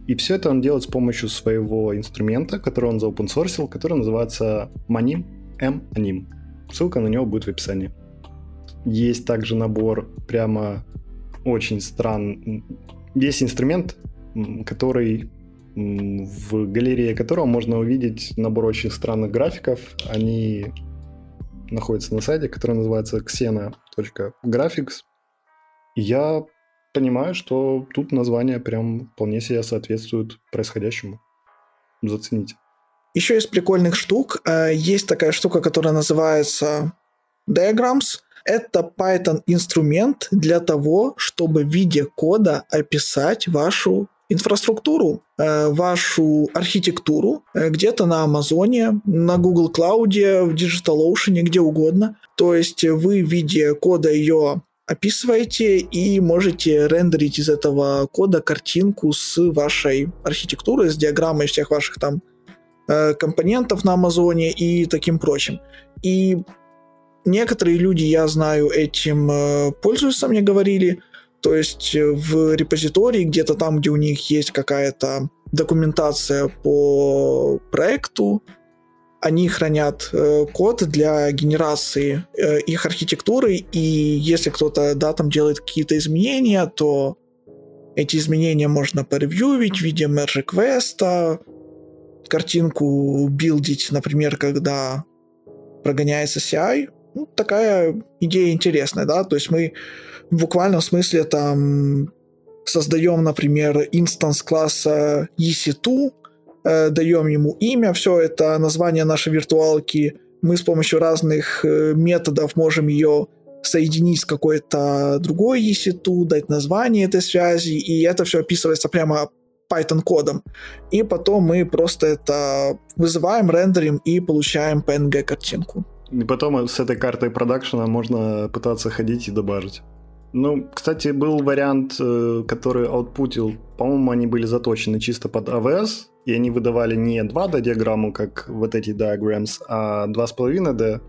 Speaker 2: И все это он делает с помощью своего инструмента, который он заопенсорсил, который называется Manim, M-Anim. Ссылка на него будет в описании. Есть также набор прямо очень странный... Есть инструмент, который в галерее которого можно увидеть набор очень странных графиков. Они находятся на сайте, который называется xena.graphics. И я понимаю, что тут название прям вполне себе соответствует происходящему. Зацените.
Speaker 1: Еще из прикольных штук э, есть такая штука, которая называется Diagrams. Это Python-инструмент для того, чтобы в виде кода описать вашу инфраструктуру, э, вашу архитектуру э, где-то на Амазоне, на Google Cloud, в DigitalOcean, где угодно. То есть вы в виде кода ее описываете и можете рендерить из этого кода картинку с вашей архитектурой, с диаграммой всех ваших там э, компонентов на Амазоне и таким прочим. И некоторые люди, я знаю, этим пользуются, мне говорили, то есть э, в репозитории, где-то там, где у них есть какая-то документация по проекту, они хранят э, код для генерации э, их архитектуры, и если кто-то, да, там делает какие-то изменения, то эти изменения можно поревьювить в виде merge квеста, картинку билдить, например, когда прогоняется CI. Ну, такая идея интересная, да, то есть мы в буквальном смысле там создаем, например, инстанс класса EC2, э, даем ему имя, все это название нашей виртуалки, мы с помощью разных э, методов можем ее соединить с какой-то другой EC2, дать название этой связи, и это все описывается прямо Python кодом. И потом мы просто это вызываем, рендерим и получаем PNG картинку.
Speaker 2: И потом с этой картой продакшена можно пытаться ходить и добавить. Ну, кстати, был вариант, э, который аутпутил. По-моему, они были заточены чисто под AWS, и они выдавали не 2D-диаграмму, как вот эти diagrams, а 2,5D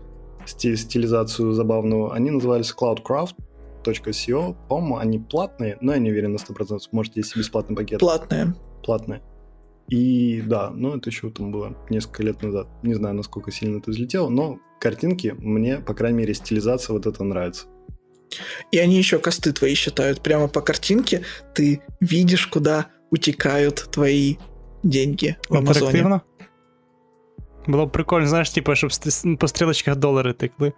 Speaker 2: стилизацию забавную. Они назывались cloudcraft.co. По-моему, они платные, но я не уверен на 100%. Может, есть бесплатный пакет.
Speaker 1: Платные.
Speaker 2: Платные. И да, ну это еще там было несколько лет назад. Не знаю, насколько сильно это взлетело, но картинки мне, по крайней мере, стилизация вот это нравится.
Speaker 1: И они еще косты твои считают. Прямо по картинке ты видишь, куда утекают твои деньги в Амазоне.
Speaker 3: Было бы прикольно, знаешь, типа, чтобы по стрелочках доллары текли.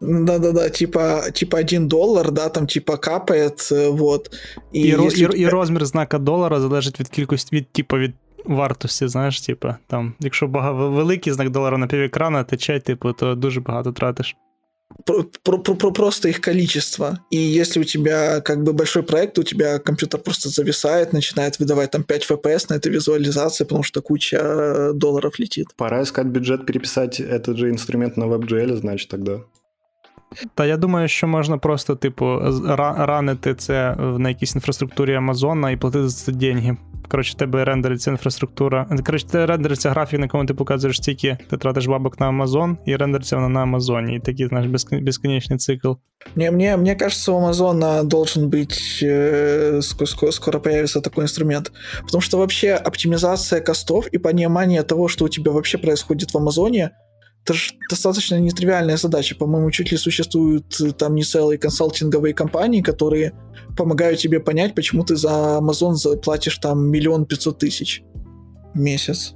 Speaker 1: Да-да-да, типа, типа один доллар, да, там типа капает, э, вот.
Speaker 3: І, і, і, і розмір знака долара залежить від кількості, від, типу, від вартості, знаєш, типа, там, якщо багато великий знак долара на півекрана тече, типу, то дуже багато тратиш
Speaker 1: про, про, про, просто их количество. И если у тебя как бы большой проект, у тебя компьютер просто зависает, начинает выдавать там 5 FPS на этой визуализации, потому что куча э, долларов летит.
Speaker 2: Пора искать бюджет, переписать этот же инструмент на WebGL, значит, тогда.
Speaker 3: Та я думаю, що можна просто, типу, ранити це на якійсь інфраструктурі Амазона і платити за це деньги. Коротше, тебе рендериться інфраструктура. Коротше, те рендериться графік, на якому ти показуєш стільки, ти тратиш бабок на Амазон, і рендериться вона на Амазоні. І такий, знаєш, бесконечний цикл.
Speaker 1: Мне, мне, мне кажется, у Амазона должен быть, э, скоро, скоро появится такой инструмент. Потому что вообще оптимизация костов и понимание того, что у тебя вообще происходит в Амазоне, это же достаточно нетривиальная задача. По-моему, чуть ли существуют э, там не целые консалтинговые компании, которые помогают тебе понять, почему ты за Amazon заплатишь там миллион пятьсот тысяч в месяц.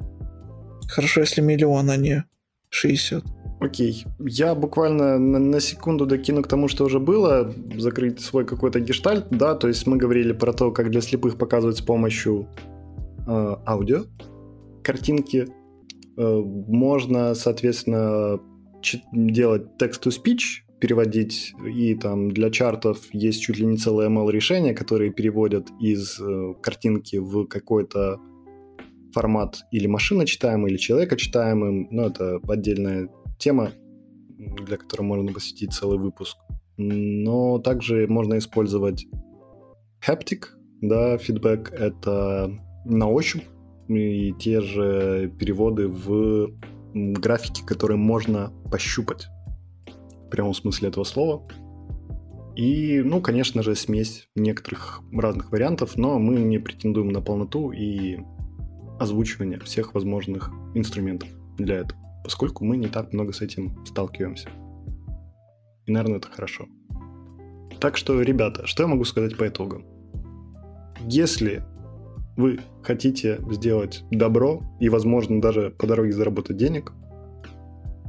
Speaker 1: Хорошо, если миллион, а не 60.
Speaker 2: Окей. Я буквально на, на секунду докину к тому, что уже было, закрыть свой какой-то гештальт, да, то есть мы говорили про то, как для слепых показывать с помощью э, аудио, картинки. Э, можно, соответственно, делать text-to-speech, переводить, и там для чартов есть чуть ли не целое ML-решение, которые переводят из э, картинки в какой-то формат или машиночитаемый, или человекочитаемым, но это отдельная тема, для которой можно посвятить целый выпуск. Но также можно использовать haptic, да, фидбэк — это на ощупь, и те же переводы в графики, которые можно пощупать в прямом смысле этого слова. И, ну, конечно же, смесь некоторых разных вариантов, но мы не претендуем на полноту и озвучивание всех возможных инструментов для этого, поскольку мы не так много с этим сталкиваемся. И, наверное, это хорошо. Так что, ребята, что я могу сказать по итогам? Если вы хотите сделать добро и, возможно, даже по дороге заработать денег,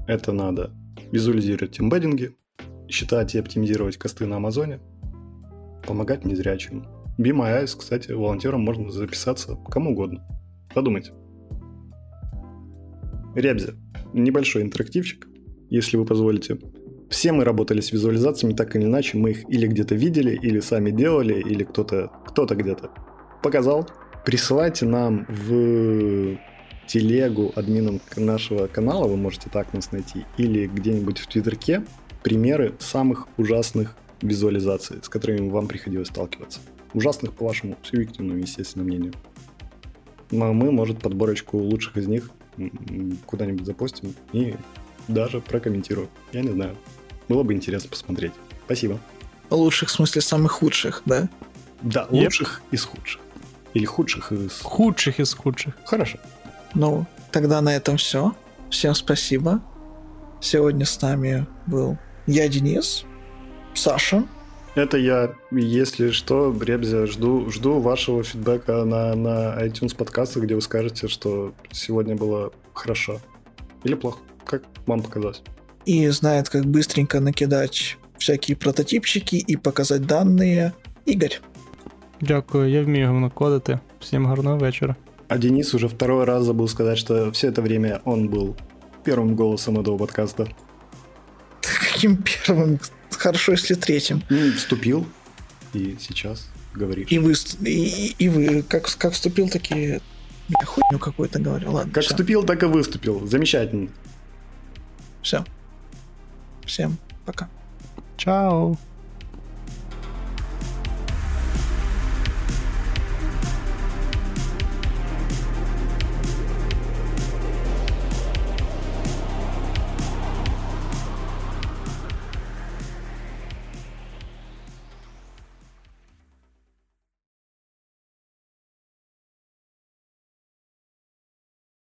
Speaker 2: это надо визуализировать эмбеддинги, считать и оптимизировать косты на Амазоне, помогать незрячим. Be My Eyes, кстати, волонтером можно записаться кому угодно. Подумайте. Ребзя. Небольшой интерактивчик, если вы позволите. Все мы работали с визуализациями так или иначе, мы их или где-то видели, или сами делали, или кто-то кто где-то показал. Присылайте нам в телегу админам нашего канала, вы можете так нас найти, или где-нибудь в твиттерке примеры самых ужасных визуализаций, с которыми вам приходилось сталкиваться. Ужасных, по вашему субъективному, естественно, мнению. Но мы, может, подборочку лучших из них куда-нибудь запостим и даже прокомментирую. Я не знаю. Было бы интересно посмотреть. Спасибо.
Speaker 1: Лучших в смысле самых худших, да?
Speaker 2: Да, лучших yep. из худших. Или худших из...
Speaker 3: Худших из худших.
Speaker 2: Хорошо.
Speaker 1: Ну, тогда на этом все. Всем спасибо. Сегодня с нами был я, Денис, Саша.
Speaker 2: Это я, если что, Бребзя, жду, жду вашего фидбэка на, на iTunes подкастах, где вы скажете, что сегодня было хорошо или плохо, как вам показалось
Speaker 1: и знает, как быстренько накидать всякие прототипчики и показать данные. Игорь.
Speaker 3: Дякую, я вмію накодити. Всем гарного вечера.
Speaker 2: А Денис уже второй раз забыл сказать, что все это время он был первым голосом этого подкаста.
Speaker 1: Каким первым? Хорошо, если третьим.
Speaker 2: Ну, вступил и сейчас говоришь.
Speaker 1: И вы, и, и вы как, как вступил, такие... Я хуйню какую-то говорю. Ладно,
Speaker 2: Как все. вступил, так и выступил. Замечательно.
Speaker 1: Все. Всем пока.
Speaker 3: Чао.